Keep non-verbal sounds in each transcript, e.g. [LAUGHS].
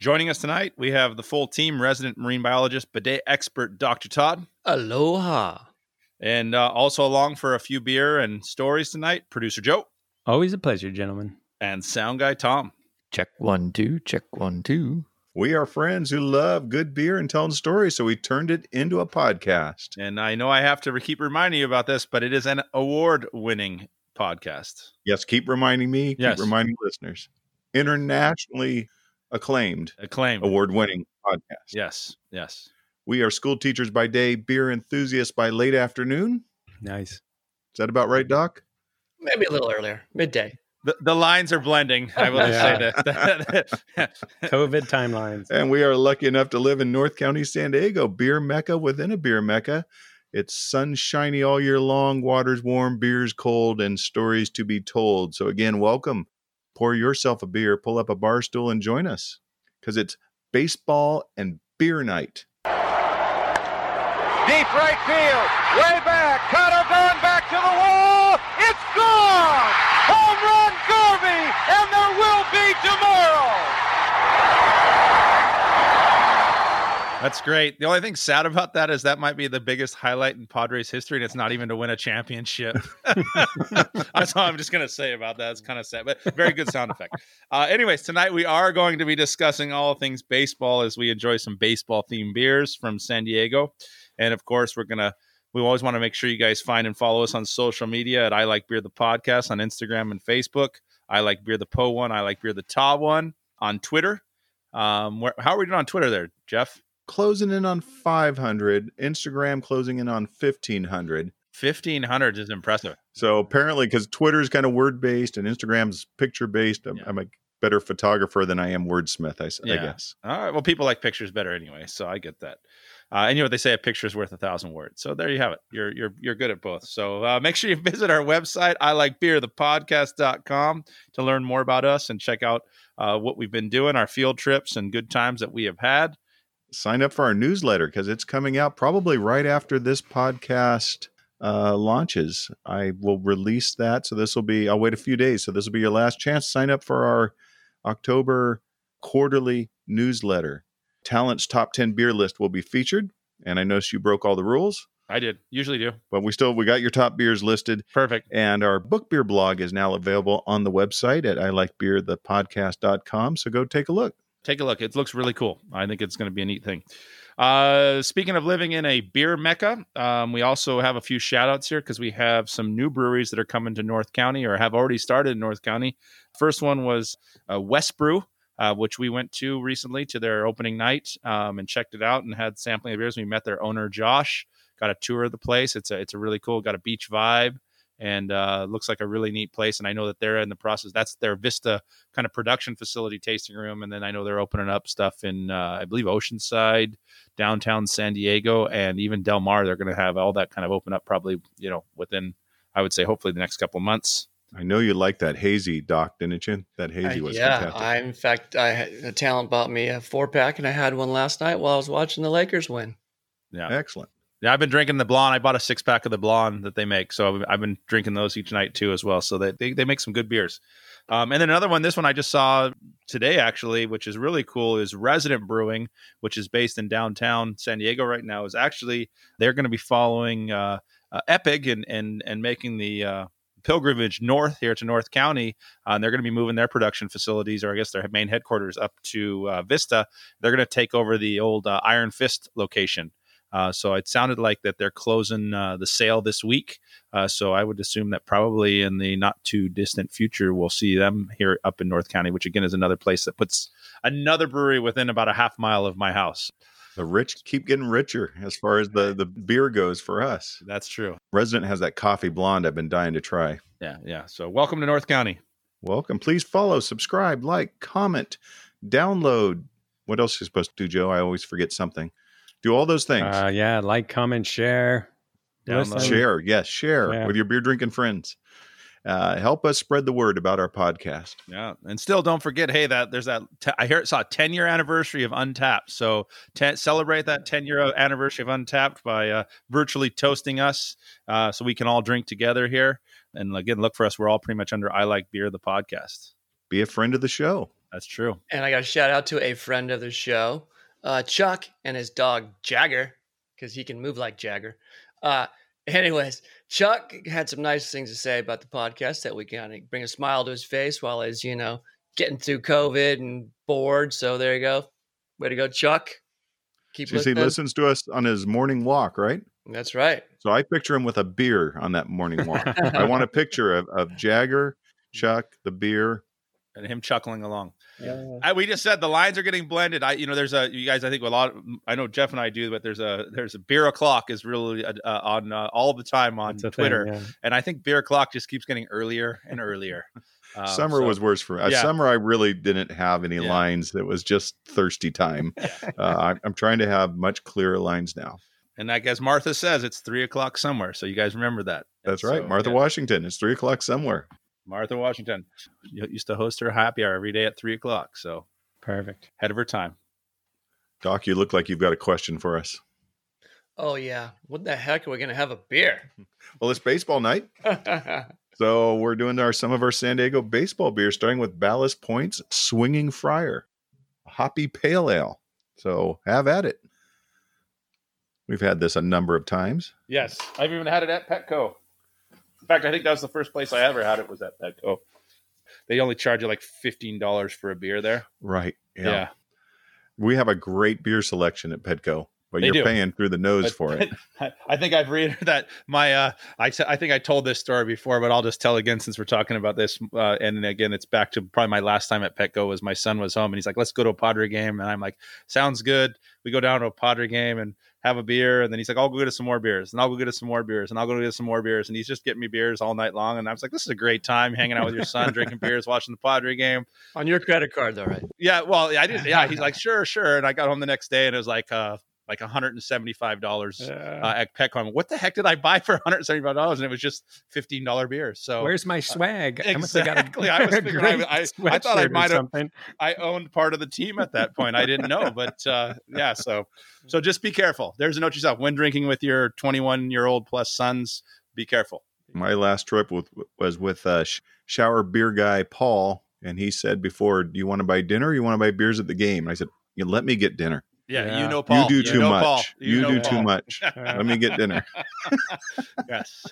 Joining us tonight, we have the full team resident marine biologist, bidet expert, Dr. Todd. Aloha. And uh, also along for a few beer and stories tonight, producer Joe. Always a pleasure, gentlemen. And sound guy Tom. Check one, two, check one, two. We are friends who love good beer and telling stories, so we turned it into a podcast. And I know I have to keep reminding you about this, but it is an award winning podcast. Yes, keep reminding me, keep Yes. reminding listeners. Internationally acclaimed, Acclaimed. award winning podcast. Yes, yes. We are school teachers by day, beer enthusiasts by late afternoon. Nice. Is that about right, Doc? Maybe a little earlier, midday. The, the lines are blending. I will just say that. [LAUGHS] COVID timelines. And we are lucky enough to live in North County, San Diego, beer mecca within a beer mecca. It's sunshiny all year long, water's warm, beer's cold, and stories to be told. So, again, welcome. Pour yourself a beer, pull up a bar stool, and join us because it's baseball and beer night. Deep right field, way back, cutter going back to the wall. It's gone! Home run Garvey, and there will be tomorrow. That's great. The only thing sad about that is that might be the biggest highlight in Padres history, and it's not even to win a championship. [LAUGHS] [LAUGHS] That's all I'm just going to say about that. It's kind of sad, but very good sound effect. Uh, anyways, tonight we are going to be discussing all things baseball as we enjoy some baseball themed beers from San Diego. And of course, we're going to, we always want to make sure you guys find and follow us on social media at I Like Beer the Podcast on Instagram and Facebook. I Like Beer the Po one. I Like Beer the Ta one on Twitter. Um, where, how are we doing on Twitter there, Jeff? Closing in on 500, Instagram closing in on 1500. 1500 is impressive. So, apparently, because Twitter is kind of word based and Instagram's picture based, I'm, Yeah. I'm a better photographer than I am wordsmith, I, Yeah. guess. All right. Well, people like pictures better anyway, so I get that. Uh, and you know what they say: a picture is worth a thousand words. So there you have it. You're you're you're good at both. So uh, make sure you [LAUGHS] visit our website, I like beer, the podcast.com to learn more about us and check out uh, what we've been doing, our field trips and good times that we have had. Sign up for our newsletter because it's coming out probably right after this podcast uh, launches. I will release that. So this will be, I'll wait a few days. So this will be your last chance. Sign up for our October quarterly newsletter. Talent's top 10 beer list will be featured. And I noticed you broke all the rules, I did usually do but we still, we got your top beers listed. perfect. And our book beer blog is now available on the website at I like beer, the podcast.com. So go take a look. Take a look. It looks really cool. I think it's going to be a neat thing. Uh, speaking of living in a beer mecca, um, we also have a few shout outs here because we have some new breweries that are coming to North County or have already started in North County. First one was uh, Westbrew. Uh, which we went to recently to their opening night um, and checked it out and had sampling of beers. We met their owner Josh, got a tour of the place. It's a it's a really cool, got a beach vibe, and uh, looks like a really neat place. And I know that they're in the process. That's their Vista kind of production facility tasting room and then i know they're opening up stuff in uh, i believe oceanside downtown san diego and even del mar they're going to have all that kind of open up probably you know within i would say hopefully the next couple months I know you like that hazy, Doc, didn't you? That hazy Uh, was yeah, fantastic. I in fact, I had- a talent bought me a four pack, and I had one last night while I was watching the Lakers win. yeah Excellent. Yeah i've been drinking the blonde i bought a six pack of the blonde that they make so I've- been drinking those each night too as well so they, they, they make some good beers. Um, and then another one this one i just saw today actually which is really cool is resident brewing which is based in downtown san diego right now is actually they're going to be following uh, uh, epic and and and making the uh, pilgrimage north here to north county uh, and they're going to be moving their production facilities or i guess their main headquarters up to uh, vista. They're going to take over the old uh, iron fist location uh, so it sounded like that they're closing uh, the sale this week. Uh, so I would assume that probably in the not too distant future, we'll see them here up in North County, which again is another place that puts another brewery within about a half mile of my house. The rich keep getting richer as far as the, the beer goes for us. That's true. Resident has that coffee blonde I've been dying to try. Yeah, yeah. So welcome to North County. Welcome. Please follow, subscribe, like, comment, download. What else are you supposed to do, Joe? I always forget something. Do all those things. Uh, yeah, like, comment, share. Download. share, yes, share Yeah. with your beer drinking friends. Uh, help us spread the word about our podcast. Yeah, and still don't forget. Hey, that there's that. T- I hear it saw a 10 year anniversary of Untappd. So te- celebrate that 10 year anniversary of Untappd by uh, virtually toasting us, uh, so we can all drink together here. And again, look for us. We're all pretty much under I Like Beer, the podcast. Be a friend of the show. That's true. And I got a shout out to a friend of the show, uh, Chuck, and his dog Jagger, because he can move like Jagger. Uh, [LAUGHS] anyways, Chuck had some nice things to say about the podcast that we kind of bring a smile to his face while he's, you know, getting through COVID and bored. So there you go. Way to go, Chuck. Keep Since he listens to us on his morning walk, right? That's right. So I picture him with a beer on that morning walk. [LAUGHS] I want a picture of, of Jagger, Chuck, the beer. And him chuckling along. Yeah. I, we just said the lines are getting blended. I, you know, there's a you guys. I think a lot. I know Jeff and I do, but there's a there's a beer o'clock is really uh, uh, on uh, all the time on It's Twitter, thing, yeah. and I think beer o'clock just keeps getting earlier and earlier. [LAUGHS] Um, summer so- was worse for me. Yeah. Summer, I really didn't have any Yeah. lines. It was just thirsty time. [LAUGHS] uh, I'm, I'm trying to have much clearer lines now. And like as Martha says, it's three o'clock somewhere. So you guys remember that. That's And right. so, Martha yeah, Washington. It's three o'clock somewhere. Martha Washington used to host her happy hour every day at three o'clock. So Perfect. ahead of her time. Doc, you look like you've got a question for us. Oh, yeah. What the heck are we going to have a beer? [LAUGHS] Well, it's baseball night. [LAUGHS] So we're doing our some of our San Diego baseball beer, starting with Ballast Point's Swinging Friar, a hoppy pale ale. So have at it. We've had this a number of times. Yes, I've even had it at Petco. Fact, I think that was the first place I ever had it was at Petco. They only charge you like fifteen dollars for a beer there. Right. Yeah, We have a great beer selection at Petco, but They you're do. paying through the nose But- for it. [LAUGHS] I- think I've read [LAUGHS] that my uh, I I think I told this story before, but I'll just tell again since we're talking about this. Uh, and again, it's back to probably my last time at Petco was my son was home and he's like, "Let's go to a Padre game," and I'm like, "Sounds good." We go down to a Padre game and have a beer, and then he's like, "I'll go get us some more beers," and I'll go get us some more beers, and I'll go get us some more beers, and he's just getting me beers all night long, and I was like, "This is a great time hanging out with your son, [LAUGHS] drinking beers, watching the Padre game." On your credit card, though, right? Yeah, well, I did. Yeah, he's [LAUGHS] like, "Sure, sure," and I got home the next day and it was like uh like 175 dollars Yeah. uh, at Petco. I'm what the heck did I buy for [LAUGHS] 175 dollars? And it was just 15 dollar beers. So Where's my swag? I must have got a was [LAUGHS] I- great I- I thought I might have- something. I owned part of the team at that point. I didn't know, but uh, yeah. So so just be careful. There's a note to yourself when drinking with your 21 year old plus sons. Be careful. My last trip with, was with uh, sh- shower beer guy Paul, and he said before, "Do you want to buy dinner? or You want to buy beers at the game?" And I said, "You let me get dinner. Yeah, Yeah. you know Paul. you do too know much. Paul. You, know do Paul. too much. [LAUGHS] let me get dinner." [LAUGHS] Yes.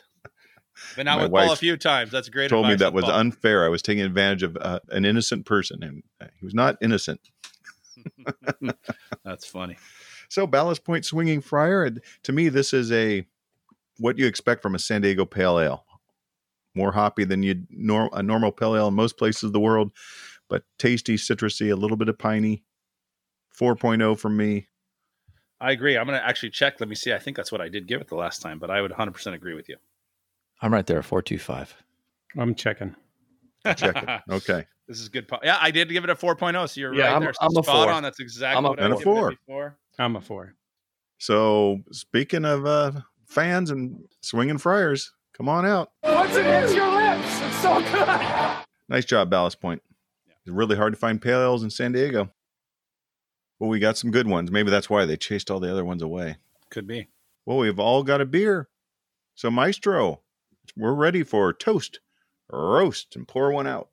Been out My with Paul a few times. That's great. Told me that was Paul. unfair. I was taking advantage of uh, an innocent person, and uh, he was not innocent. [LAUGHS] That's funny. So Ballast Point Swinging Friar, to me, this is a what you expect from a San Diego Pale Ale. More hoppy than you nor a normal pale ale in most places of the world, but tasty, citrusy, a little bit of piney. 4.0 from me. I agree. I'm going to actually check. Let me see. I think that's what I did give it the last time, but I would 100% agree with you. I'm right there, four two five. I'm checking. Check it. [LAUGHS] Okay. This is good. po- Yeah, I did give it a 4.0. So you're Yeah, right I'm- there. So I'm a four. on. That's exactly I'm a- what I And a was giving it four. before. I'm a four. So speaking of uh, fans and swinging friars, come on out. Once it hits your lips, it's so good. Nice job, Ballast Point. It's really hard to find pale ales in San Diego. Well, we got some good ones. Maybe that's why they chased all the other ones away. Could be. Well, we've all got a beer. So, Maestro, we're ready for toast, roast, and pour one out.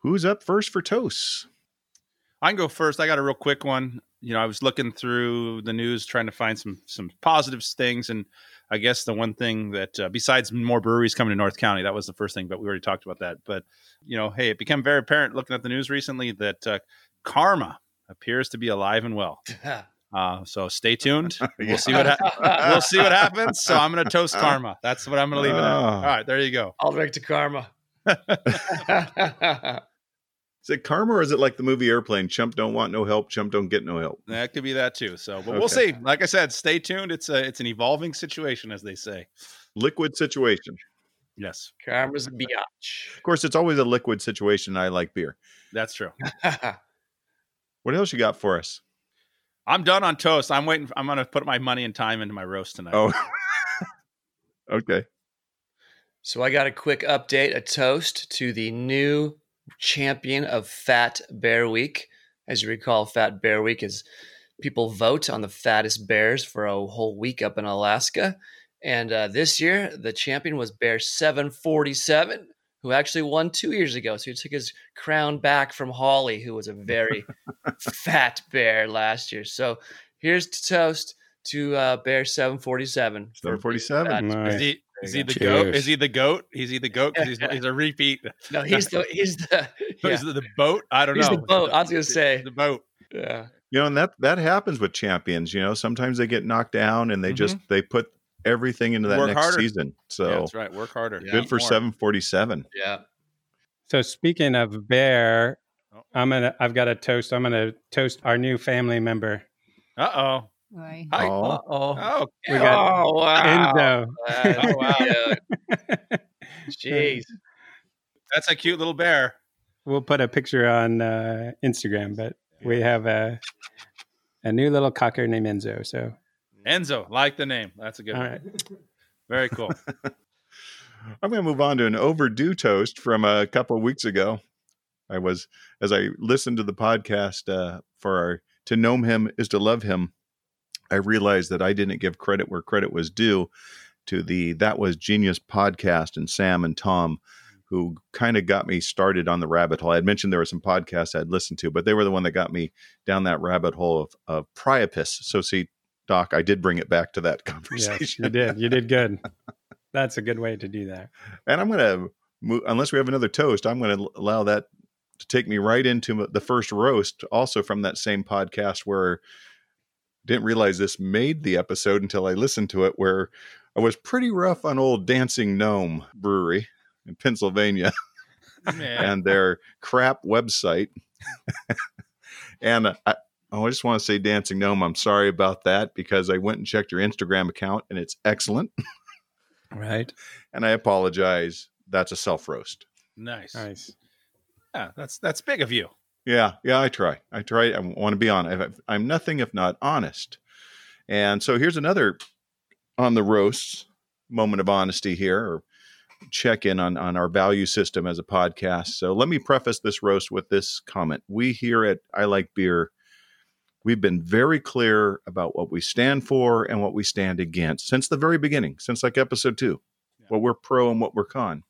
Who's up first for toast? I can go first. I got a real quick one. You know, I was looking through the news trying to find some some positive things, and I guess the one thing that uh, besides more breweries coming to North County, that was the first thing. But we already talked about that. But you know, hey, it became very apparent looking at the news recently that uh, karma appears to be alive and well. [LAUGHS] Uh, so stay tuned. [LAUGHS] We'll see what ha- we'll see what happens. So I'm going [LAUGHS] to toast karma. That's what I'm going to leave it at. Oh. All right, there you go. I'll drink to karma. Is it karma or is it like the movie Airplane? Chump don't want no help, chump don't get no help. That could be that too. So, but we'll see. Like I said, stay tuned. It's a it's an evolving situation, as they say. Liquid situation. Yes, Karma's a biatch. Of course, it's always a liquid situation. I like beer. that's true. [LAUGHS] What else you got for us? I'm done on toast. I'm waiting. I'm gonna put my money and time into my roast tonight. Oh, [LAUGHS] okay. So I got a quick update, a toast to the new champion of Fat Bear Week. As you recall, Fat Bear Week is people vote on the fattest bears for a whole week up in Alaska. And uh, this year, the champion was Bear 747, who actually won two years ago. So he took his crown back from Holly, who was a very [LAUGHS] fat bear last year. So here's to toast to uh, Bear 747. 747. Nice. Is he is he the Cheers. goat? Is he the goat? Is he the goat? Because he's, [LAUGHS] he's a repeat. No, he's the he's the [LAUGHS] yeah. Is the boat? I don't He's know. the boat. I was gonna say. the boat. yeah. You know, and that that happens with champions. You know, sometimes they get knocked down and they just they put everything into that Work next harder. season. So Yeah, that's right. Work harder. Yeah. good for 747. Yeah. So speaking of bear, Oh. I'm gonna. I've got a toast. I'm gonna toast our new family member, Uh oh. Why? Hi. Oh, Oh, Oh, We got oh wow. Enzo. That's Oh, wow. [LAUGHS] Jeez. that's a cute little bear. we'll put a picture on uh, Instagram, but we have a a new little cocker named Enzo. So Enzo, like the name. That's a good all one. right, Very cool. [LAUGHS] I'm going to move on to an overdue toast from a couple of weeks ago. I was, as I listened to the podcast uh, for our To Know Him is to Love Him, I realized that I didn't give credit where credit was due to the That Was Genius podcast and Sam and Tom, who kind of got me started on the rabbit hole. I had mentioned there were some podcasts I'd listened to, but they were the one that got me down that rabbit hole of, of Priapus. So, see, Doc, I did bring it back to that [LAUGHS] conversation. yes, you did. You did good. That's a good way to do that. And I'm going to move, unless we have another toast, I'm going to allow that to take me right into the first roast, also from that same podcast where didn't realize this made the episode until I listened to it, where I was pretty rough on old Dancing Gnome Brewery in Pennsylvania and their crap website. and I, oh, I just want to say, Dancing Gnome, I'm sorry about that because I went and checked your Instagram account and it's excellent. Right. And I apologize. That's a self roast. nice. Nice. Yeah, that's that's big of you. Yeah, yeah, I try. I try. I want to be honest. I'm nothing if not honest. And so here's another on the roasts moment of honesty here, or check in on on our value system as a podcast. So let me preface this roast with this comment: We here at I Like Beer, we've been very clear about what we stand for and what we stand against since the very beginning, since like episode two, what we're pro and what we're con.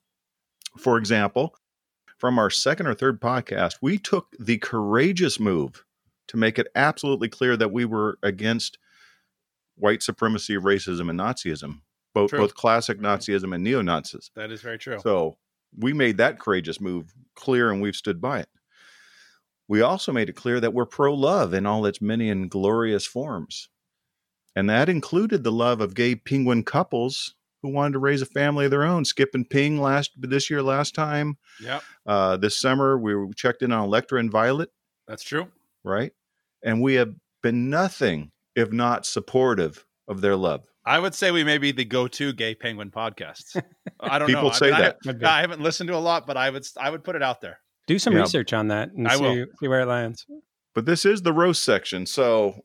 For example, from our second or third podcast, we took the courageous move to make it absolutely clear that we were against white supremacy, racism, and Nazism, both True. both classic mm-hmm. Nazism and neo Nazis. That is very true. So we made that courageous move clear, and we've stood by it. We also made it clear that we're pro love in all its many and glorious forms, and that included the love of gay penguin couples who wanted to raise a family of their own. Skip and Ping last this year, last time. Yeah. Uh, this summer, we checked in on Electra and Violet, that's true. right? And we have been nothing if not supportive of their love. I would say we may be the go-to gay penguin podcast. [LAUGHS] I don't know. People I say mean, that. Would be. I, haven't listened to a lot, but I would I would put it out there. Do some Yeah. research on that and I see, will. see where it lands. But this is the roast section, so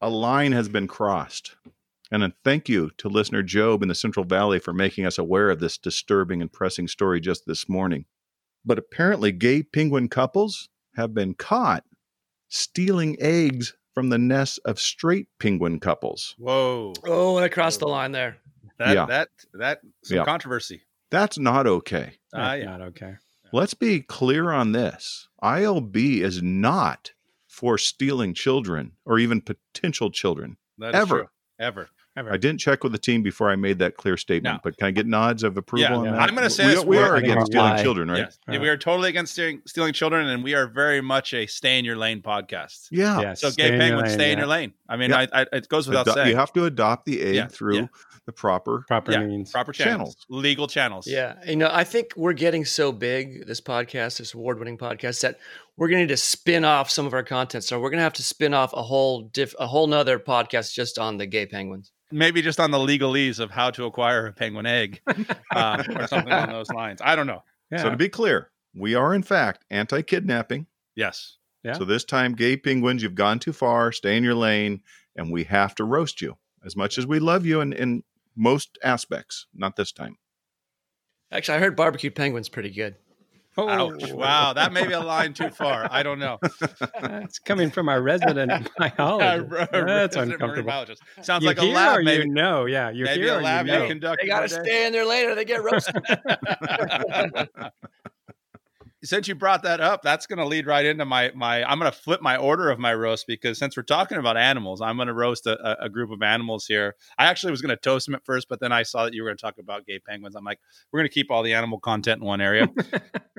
a line has been crossed. And a thank you to listener Job in the Central Valley for making us aware of this disturbing and pressing story just this morning. But apparently, gay penguin couples have been caught stealing eggs from the nests of straight penguin couples. Whoa, Oh, and I crossed the line there. that Yeah. that that some Yeah. controversy. That's not okay. Ah, That's yeah. Not okay. Let's be clear on this. ILB is not for stealing children or even potential children. That is Ever. true. ever. Ever. I didn't check with the team before I made that clear statement, No. but can I get nods of approval Yeah, on yeah. that? I'm gonna say we, this, we we're- against stealing Why? children, right? Yes, Right. we are totally against stealing, stealing children, and we are very much a stay in your lane podcast. Yeah. Yes, So, stay gay in your penguins, lane, stay in your lane. I mean, Yeah. I, I, it goes without Ado- saying. you have to adopt the egg Yeah, through yeah. the proper. Proper Yeah, means. proper channels, channels. legal channels. Yeah. You know, I think we're getting so big, this podcast, this award winning podcast, that we're gonna need to spin off some of our content. So we're gonna have to spin off a whole diff, a whole nother podcast just on the gay penguins. Maybe just on the legalese of how to acquire a penguin egg [LAUGHS] uh, or something along those lines. I don't know. Yeah. So to be clear, we are in fact anti-kidnapping. Yes. Yeah. So this time, gay penguins, you've gone too far. Stay in your lane, and we have to roast you as much as we love you in, in most aspects. Not this time. Actually, I heard barbecued penguins pretty good. Oh, Ouch. Wow. That may be a line too far. I don't know. It's coming from our resident [LAUGHS] biologist. That's Resident uncomfortable. biologist. Sounds You like a lab, maybe. You know, yeah. You maybe here a or lab you you know. conduct. They gotta stay in there later. They get roasted. [LAUGHS] [LAUGHS] since you brought that up, that's going to lead right into my my. I'm going to flip my order of my roast because since we're talking about animals, I'm going to roast a, a, a group of animals here. I actually was going to toast them at first, but then I saw that you were going to talk about gay penguins. I'm like, we're going to keep all the animal content in one area.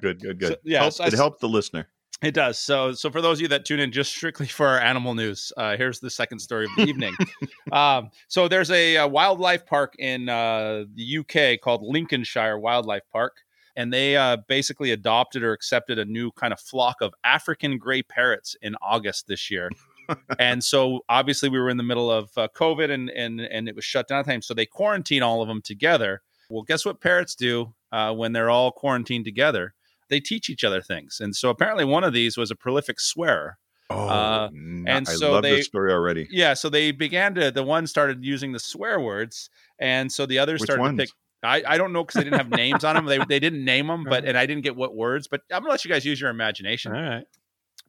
Good, [LAUGHS] good, good. So- yeah, Help- so I it helped the listener. It does. So, so for those of you that tune in just strictly for our animal news, uh, here's the second story of the evening. [LAUGHS] um, so, there's a, uh wildlife park in uh, the UK called Lincolnshire Wildlife Park, and they uh, basically adopted or accepted a new kind of flock of African gray parrots in August this year. [LAUGHS] and so, obviously, we were in the middle of uh, COVID, and and and it was shut down time. So they quarantine all of them together. Well, guess what parrots do uh, when they're all quarantined together? They teach each other things. And so apparently one of these was a prolific swearer. Oh, Uh, and I so love they- this story already. Yeah, so they began to the one started using the swear words, and so the others Which started ones? to pick. I, I don't know because they didn't have names on them. They they didn't name them, but and I didn't get what words. But I'm gonna let you guys use your imagination. All right.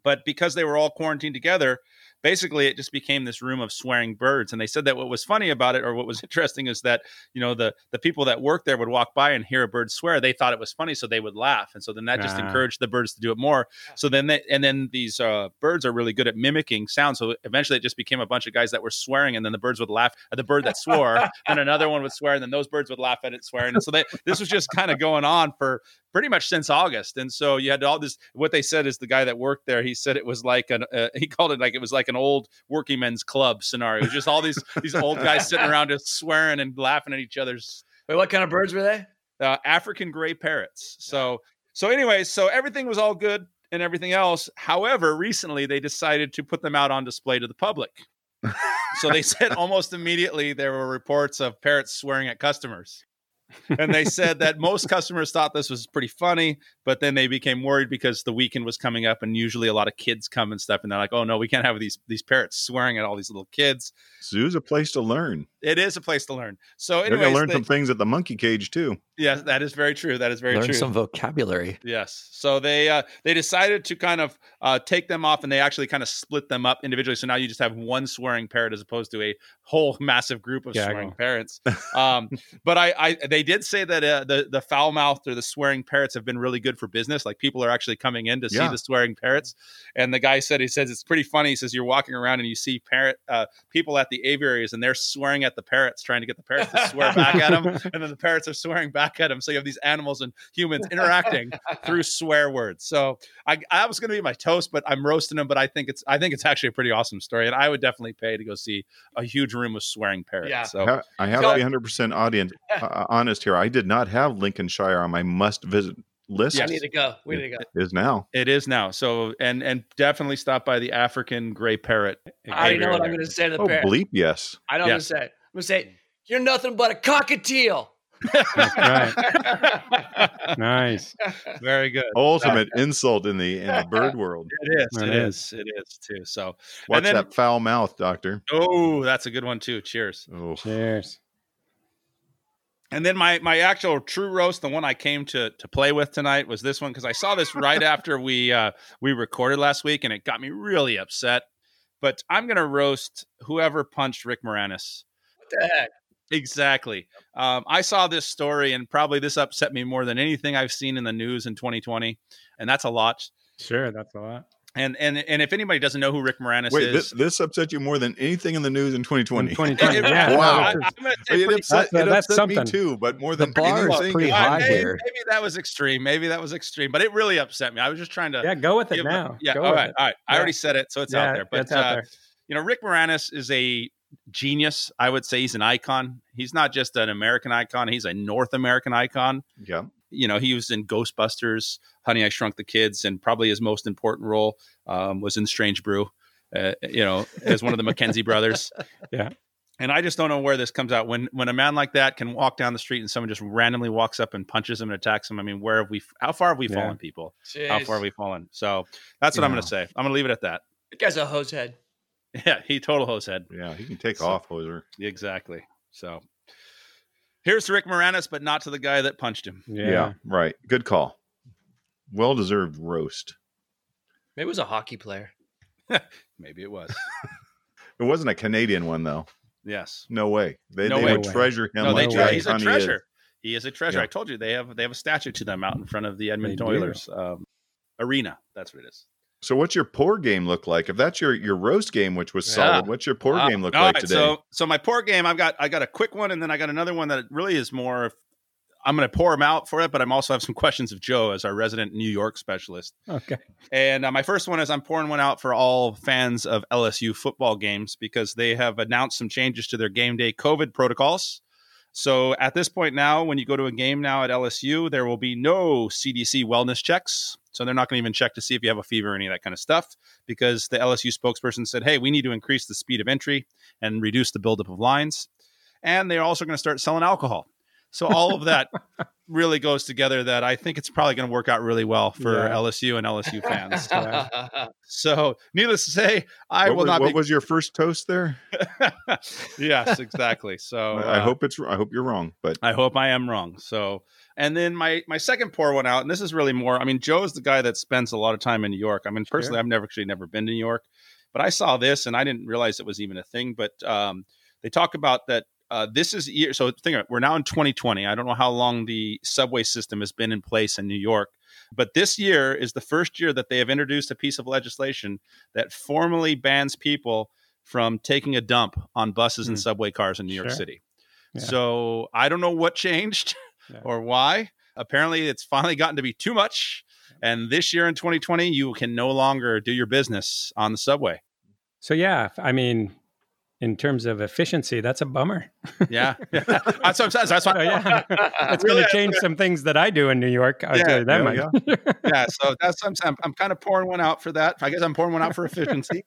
But because they were all quarantined together, basically it just became this room of swearing birds. And they said that what was funny about it, or what was [LAUGHS] interesting, is that you know the the people that worked there would walk by and hear a bird swear. They thought it was funny, so they would laugh, and so then that just Ah. encouraged the birds to do it more. So then they and then these uh, birds are really good at mimicking sound. So eventually it just became a bunch of guys that were swearing, and then the birds would laugh at the bird that swore, [LAUGHS] and another one would swear, and then those birds would laugh at it swearing. And so they, this was just kind of going on for pretty much since August. And so you had all this. What they said is the guy that worked there. He said it was like an. Uh, [LAUGHS] he called it like it was like an old working men's club scenario. It was just all these these old guys sitting around just swearing and laughing at each other's Wait, what kind of birds were they? uh, African gray parrots. So so anyways, so everything was all good and everything else. However, recently they decided to put them out on display to the public. [LAUGHS] so they said almost immediately there were reports of parrots swearing at customers. And they [LAUGHS] said that most customers thought this was pretty funny, but then they became worried because the weekend was coming up, and usually a lot of kids come and stuff, and they're like, "Oh no, we can't have these these parrots swearing at all these little kids." Zoo's a place to learn. It is a place to learn. So, They're anyways, going to learn they- some things at the monkey cage too. yes, that is very true. That is very Learn true. some vocabulary. Yes. So they uh, they decided to kind of uh, take them off, and they actually kind of split them up individually. So now you just have one swearing parrot as opposed to a whole massive group of Gaggle. swearing parrots. [LAUGHS] Um, but I, I they did say that uh, the the foul mouthed or the swearing parrots have been really good for business. Like people are actually coming in to see the swearing parrots. And the guy said he says it's pretty funny. He says you're walking around and you see parrot uh, people at the aviaries and they're swearing at the parrots, trying to get the parrots to swear [LAUGHS] back at them, and then the parrots are swearing back at them. So you have these animals and humans interacting through [LAUGHS] swear words. So I, I was going to be my toast, but I'm roasting them. But I think it's I think it's actually a pretty awesome story, and I would definitely pay to go see a huge room of swearing parrots. Yeah. So I have be 100% audience, [LAUGHS] uh, honest here. I did not have Lincolnshire on my must visit list. I need to go. We need to go. Is now. it is now. So and and definitely stop by the African gray parrot. I already know what I'm going to say to the Oh, parrot. bleep, yes. I know Yes. what I'm going to say. I'm going to say, you're nothing but a cockatiel. That's right. [LAUGHS] Nice. Very good. Ultimate insult in the in the bird world. [LAUGHS] It is. It It is. is. It is too. So Watch then- that foul mouth, doctor. oh, that's a good one too. Cheers. Oh, Cheers. And then my my actual true roast, the one I came to to play with tonight, was this one because I saw this right [LAUGHS] after we uh, we recorded last week, and it got me really upset. But I'm gonna roast whoever punched Rick Moranis. What the heck? Exactly. Um, I saw this story, and probably this upset me more than anything I've seen in the news in 2020, and that's a lot. Sure, that's a lot. And and and if anybody doesn't know who Rick Moranis wait, is, this, this upset you more than anything in the news in 2020. In 2020, [LAUGHS] it- it- yeah. Wow. I, am no, gonna say it upset, That's- it that's upset me something. too, but more The than bar anything pretty else. high maybe, here. maybe that was extreme. Maybe that was extreme, but it really upset me. I was just trying to yeah, go with it give- now. Yeah, Go all with right, it. all right. I Yeah. already said it, so it's yeah, out there. But out uh, there. you know, Rick Moranis is a genius. I would say he's an icon. He's not just an American icon; he's a North American icon. Yeah. You know, he was in Ghostbusters, Honey, I Shrunk the Kids, and probably his most important role um, was in Strange Brew. Uh, you know, as one of the McKenzie brothers. [LAUGHS] Yeah. And I just don't know where this comes out. When when a man like that can walk down the street and someone just randomly walks up and punches him and attacks him. I mean, where have we? How far have we Yeah. fallen, people? How far have we fallen? So that's what I'm going to say. I'm going to leave it at that. That guy's a hose head. [LAUGHS] Yeah, he total hose head. Yeah, he can take So- off, Hoser. Exactly. So here's to Rick Moranis, but not to the guy that punched him. Yeah. right. Good call. Well deserved roast. Maybe it was a hockey player. [LAUGHS] Maybe it was. It wasn't a Canadian one though. yes. No way. They, No they way. would treasure him. No, like No tre- way. he's a Johnny treasure. is. He is a treasure. Yeah. I told you they have they have a statue to them out in front of the Edmonton Oilers um, arena. That's what it is. So what's your pour game look like? If that's your your roast game, which was Yeah. solid, what's your pour Wow. game look All like right, today? so so my pour game, I've got I got a quick one, and then I got another one that really is more. of- I'm going to pour them out for it, but I'm also have some questions of Joe as our resident New York specialist. Okay. And uh, my first one is I'm pouring one out for all fans of LSU football games because they have announced some changes to their game day COVID protocols. So at this point now, when you go to a game now at LSU, there will be no CDC wellness checks. So they're not going to even check to see if you have a fever or any of that kind of stuff because the LSU spokesperson said, hey, we need to increase the speed of entry and reduce the buildup of lines. And they're also going to start selling alcohol. So all of that [LAUGHS] really goes together that I think it's probably going to work out really well for Yeah. LSU and LSU [LAUGHS] fans. Yeah. So, needless to say, I what will was, not what be. was your first toast there? [LAUGHS] yes, exactly. So, I uh, hope it's I hope you're wrong, but I hope I am wrong. So, and then my my second pour went out, and this is really more. I mean, Joe is the guy that spends a lot of time in New York. I mean, personally, I've never actually never been to New York, but I saw this and I didn't realize it was even a thing. But um, they talk about that. Uh, this is year. So think about it. We're now in 2020. I don't know how long the subway system has been in place in New York, but this year is the first year that they have introduced a piece of legislation that formally bans people from taking a dump on buses and Hmm. subway cars in New York Sure. City. Yeah. So I don't know what changed Yeah. [LAUGHS] or why. Apparently, it's finally gotten to be too much. And this year in 2020, you can no longer do your business on the subway. So yeah, I mean, in terms of efficiency, that's a bummer. Yeah, [LAUGHS] that's what I'm saying. That's why. [LAUGHS] yeah, [LAUGHS] it's Really, going to change some things that I do in New York. I'll Yeah, that yeah, much. yeah, so that's what I'm saying. I'm kind of pouring one out for that. I guess I'm pouring one out for efficiency.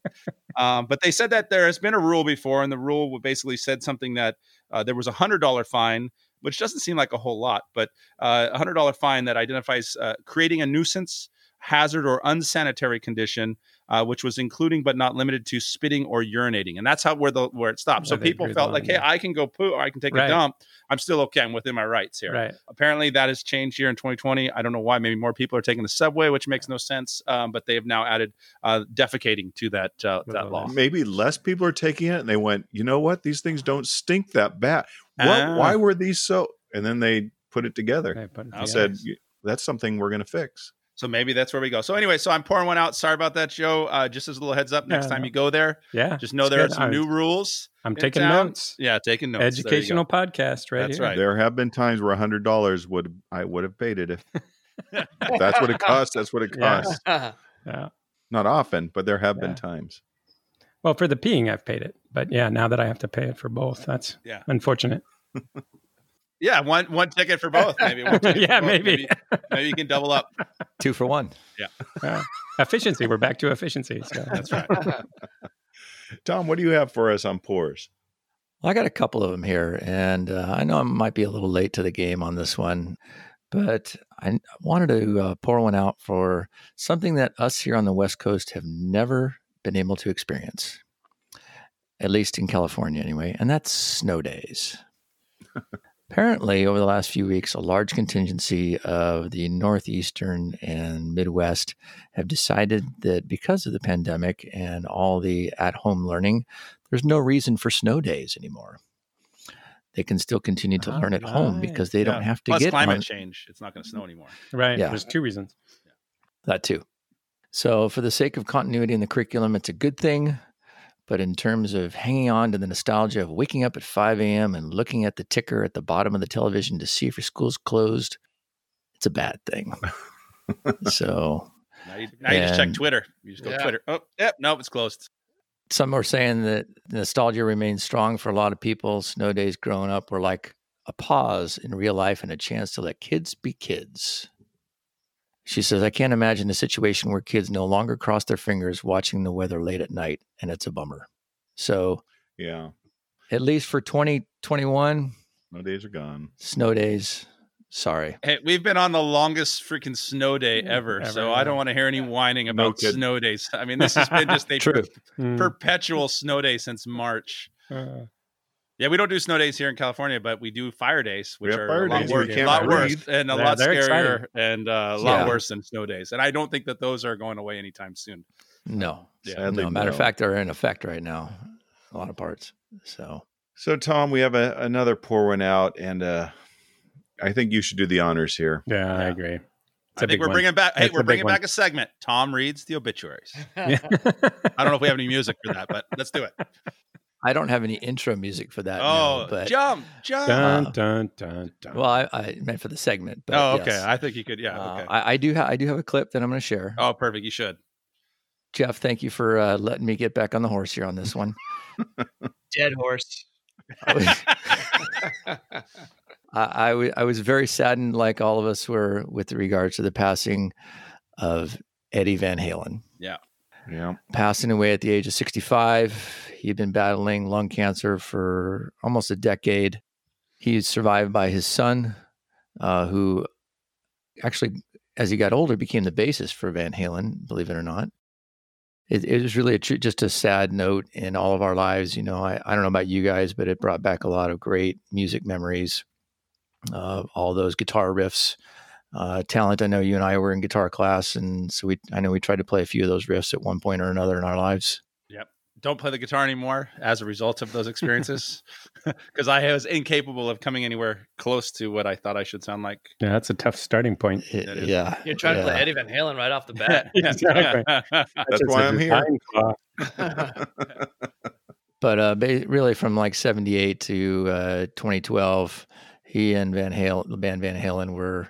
um, but they said that there has been a rule before, and the rule would basically said something that uh, there was a hundred dollar fine, which doesn't seem like a whole lot, but uh, a hundred dollar fine that identifies uh, creating a nuisance, hazard, or unsanitary condition, uh, which was including but not limited to spitting or urinating, and that's how where the where it stopped. So Where they people felt line, like, hey, yeah. I can go poo or I can take a dump. I'm still okay. I'm within my rights here Right. apparently that has changed here in 2020 i don't know why maybe more people are taking the subway which makes no sense um, but they have now added uh, defecating to that uh, that law maybe less people are taking it and they went, you know what? These things don't stink that bad. What Ah. why were these so and then they put it together Right, but- I said that's something we're gonna fix. So maybe that's where we go so anyway so i'm pouring one out sorry about that joe uh, just as a little heads up next Yeah, time no. you go there yeah, just know it's there are some I'm- new rules I'm taking town. notes. yeah taking notes There you go. Educational podcast, right That's here. right. There have been times where a hundred dollars would I would have paid it if, if that's what it [LAUGHS] costs. That's what it costs. Yeah. Not often, but there have been times. Well, for the peeing, I've paid it, but yeah, now that I have to pay it for both, that's Yeah. unfortunate. [LAUGHS] yeah one one ticket for both maybe one [LAUGHS] yeah, both. maybe. maybe you can double up Two for one. Yeah. efficiency. We're back to efficiency. So. that's right [LAUGHS] Tom, what do you have for us on pours? Well, I got a couple of them here, and uh, I know I might be a little late to the game on this one, but I wanted to uh, pour one out for something that us here on the West Coast have never been able to experience, at least in California anyway, and that's snow days. [LAUGHS] Apparently, over the last few weeks, a large contingency of the Northeastern and Midwest have decided that because of the pandemic and all the at home learning, there's no reason for snow days anymore. They can still continue to Ah, learn at home right. because they don't have to plus get climate on change it's not going to snow anymore Right. Yeah. There's two reasons. that too. So, for the sake of continuity in the curriculum, it's a good thing. But in terms of hanging on to the nostalgia of waking up at 5 a.m. and looking at the ticker at the bottom of the television to see if your school's closed, it's a bad thing. [LAUGHS] so, now you, now you just check twitter you just go Yeah. twitter oh yep nope it's closed some are saying that nostalgia remains strong for a lot of people. Snow days growing up were like a pause in real life and a chance to let kids be kids. She says, I can't imagine a situation where kids no longer cross their fingers watching the weather late at night, and it's a bummer. So, Yeah. at least for 2021, No days are gone. snow days, sorry. Hey, we've been on the longest freaking snow day ever, Ever, so I don't want to hear any whining about kidding. snow days. I mean, this has been [LAUGHS] just a True. Mm. perpetual snow day since March. Uh, Yeah, we don't do snow days here in California, but we do fire days, which are fire a lot, days. worse, a lot worse and a Yeah, lot they're scarier exciting. and uh, a lot Yeah. worse than snow days. And I don't think that those are going away anytime soon. No. Yeah. Sadly, no, matter of no. fact, they're in effect right now, a lot of parts. So, So, Tom, we have a, another poor one out, and uh, I think you should do the honors here. yeah, I agree. It's I a think we're one. bringing back. Hey, It's a we're bringing one. back a segment. Tom reads the obituaries. [LAUGHS] I don't know if we have any music for that, but let's do it. I don't have any intro music for that. Oh, now, but jump, jump. dun Uh, dun dun dun. well, I, I meant for the segment. But oh, okay. yes. I think you could. Yeah. Uh, okay. I, I do. Ha- I do have a clip that I'm going to share. oh, perfect. You should. Jeff, thank you for uh, letting me get back on the horse here on this one. [LAUGHS] Dead horse. I was, [LAUGHS] I, I, w- I was very saddened, like all of us were, with regards to the passing of Eddie Van Halen. Yeah. Passing away at the age of 65. He'd been battling lung cancer for almost a decade. He's survived by his son, uh, who actually, as he got older, became the basis for Van Halen, believe it or not. It, it was really a tr- just a sad note in all of our lives. You know, I, I don't know about you guys, but it brought back a lot of great music memories of all those guitar riffs. Uh, talent. I know you and I were in guitar class, and so we I know we tried to play a few of those riffs at one point or another in our lives. Yep. Don't play the guitar anymore as a result of those experiences, [LAUGHS] [LAUGHS] because I was incapable of coming anywhere close to what I thought I should sound like. yeah, that's a tough starting point. It- That is- yeah, You're trying to play. Eddie Van Halen right off the [LAUGHS] bat. Exactly. That's just why I'm here. but uh, ba- really from like 78 to uh, 2012 he and van halen the band van halen were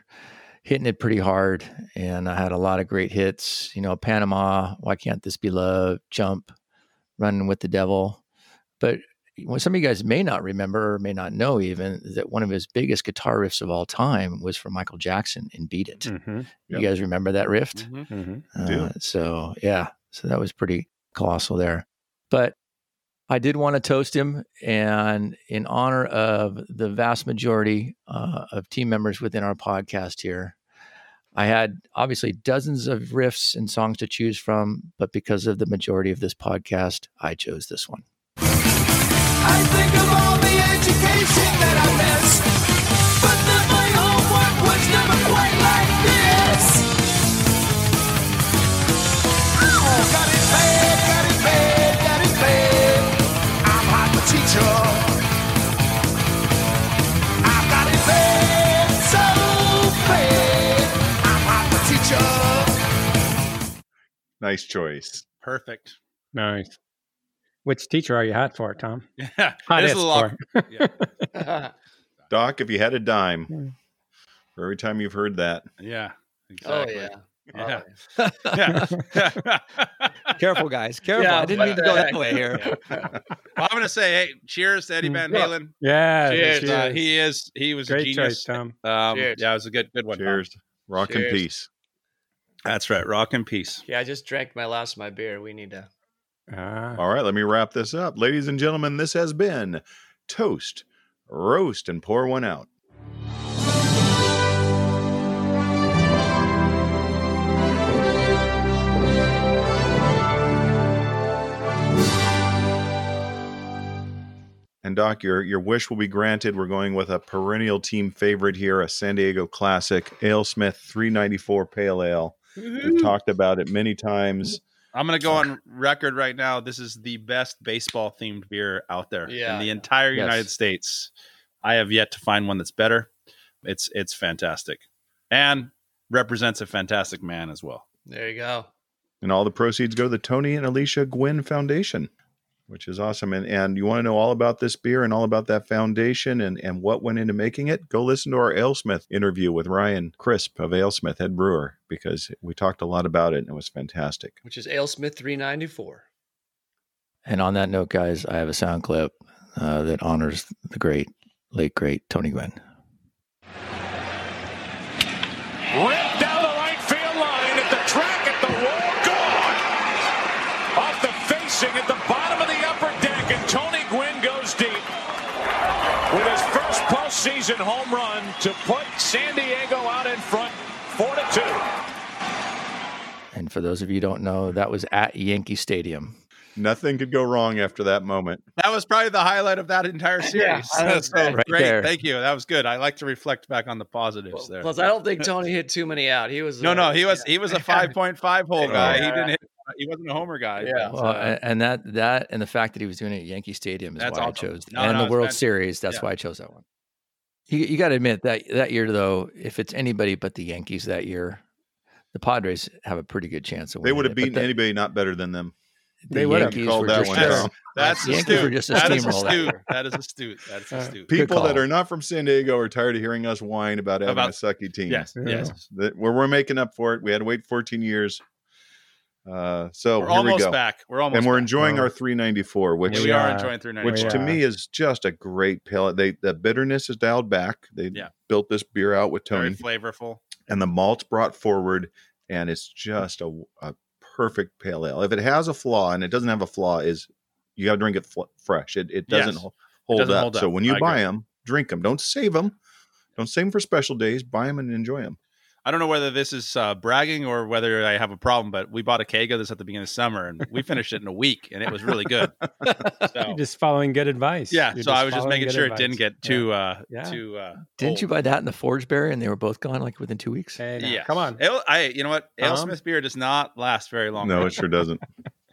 hitting it pretty hard and i had a lot of great hits you know panama why can't this be love jump running with the devil but what some of you guys may not remember or may not know even that one of his biggest guitar riffs of all time was from michael jackson in beat it Mhm, Yep. you guys remember that riff Mhm. mhm. do. uh, so yeah, so that was pretty colossal there. But I did want to toast him, and in honor of the vast majority uh, of team members within our podcast here, I had obviously dozens of riffs and songs to choose from, but because of the majority of this podcast, I chose this one. I think of all the education that I missed, but then Nice choice. Perfect. Nice. Which teacher are you hot for, Tom? [LAUGHS] Yeah, [LAUGHS] Hot this is is a lot. for. Yeah, [LAUGHS] Doc, if you had a dime for every time you've heard that, yeah, oh exactly. yeah. Yeah. Oh, yeah. Careful, guys. Careful. Yeah, I didn't mean to go that way here. well, I'm gonna say, hey, cheers to Eddie Mm. Van Halen. Yeah. Cheers. Uh, he is. He was a genius. choice, Tom. Um, Cheers. Yeah, it was a good, good one. Tom. cheers. Rock and Cheers. peace. That's right. Rock and peace. Yeah, I just drank my last of my beer. We need to. Ah. All right, let me wrap this up. Ladies and gentlemen, this has been Toast, Roast, and Pour One Out. And Doc, your your wish will be granted. We're going with a perennial team favorite here, a San Diego classic, AleSmith 394 Pale Ale. We've mm-hmm. talked about it many times. I'm gonna go on record right now. This is the best baseball themed beer out there Yeah. in the entire Yes. United States. I have yet to find one that's better. It's it's fantastic, and represents a fantastic man as well. There you go. And all the proceeds go to the Tony and Alicia Gwynn Foundation, which is awesome. And and you want to know all about this beer and all about that foundation and, and what went into making it, go listen to our AleSmith interview with Ryan Crisp of AleSmith, head brewer, because we talked a lot about it and it was fantastic. Which is AleSmith 394. And on that note, guys, I have a sound clip uh, that honors the great late great Tony Gwynn. Ripped down the right field line at the track at the wall. Gone. Off the facing at the bottom of the upper deck, and Tony Gwynn goes deep with his first postseason home run to put San Diego out in front, four to two. And for those of you who don't know, that was at Yankee Stadium. Nothing could go wrong after that moment. That was probably the highlight of that entire series. I [LAUGHS] was So. Right great. there. Thank you. That was good. I like to reflect back on the positives there. Plus, I don't think Tony hit too many out. He was No, uh, no, he was he was a [LAUGHS] five point five hole guy. He didn't hit, he wasn't a homer guy. Yeah. Well, uh, and that that and the fact that he was doing it at Yankee Stadium is That's why I chose, No, and no, the World fantastic. Series. That's Yeah. why I chose that one. You, you got to admit that that year though, if it's anybody but the Yankees that year, the Padres have a pretty good chance of winning. They would have beaten the- anybody not better than them. The They would have Yankees called were that just one as- down. that's the Yankees astute. were just a That is steamroller that astute. That is astute. That is Uh, astute. People that are not from San Diego are tired of hearing us whine about having About- a sucky team. Yes, Yeah. yes. That where we're making up for it. We had to wait 14 years. Uh, so We're here we almost go. back. We're almost and we're back. enjoying Oh. our 394, which Yeah, we We are are- enjoying through which We to me is just a great palate. They the bitterness is dialed back. They Yeah. built this beer out with very Tony, flavorful. and the malt's brought forward, and it's just a, a perfect pale ale. If it has a flaw, and it doesn't have a flaw, is you got to drink it fl- fresh. It it doesn't Yes. ho- hold, doesn't up. hold So when you I buy agree. them, drink them. Don't save them. Don't save them for special days. Buy them and enjoy them. I don't know whether this is uh, bragging or whether I have a problem, but we bought a keg of this at the beginning of summer and we finished it in a week and it was really good. [LAUGHS] So, You're just following good advice. yeah, You're so I was just making good sure it didn't get Yeah. too uh Yeah. too uh Didn't you buy that in the Forge Forgeberry and they were both gone like within two weeks? Hey, now, Yeah. come on. Ale, I you know what? Tom? AleSmith beer does not last very long. No, it sure doesn't.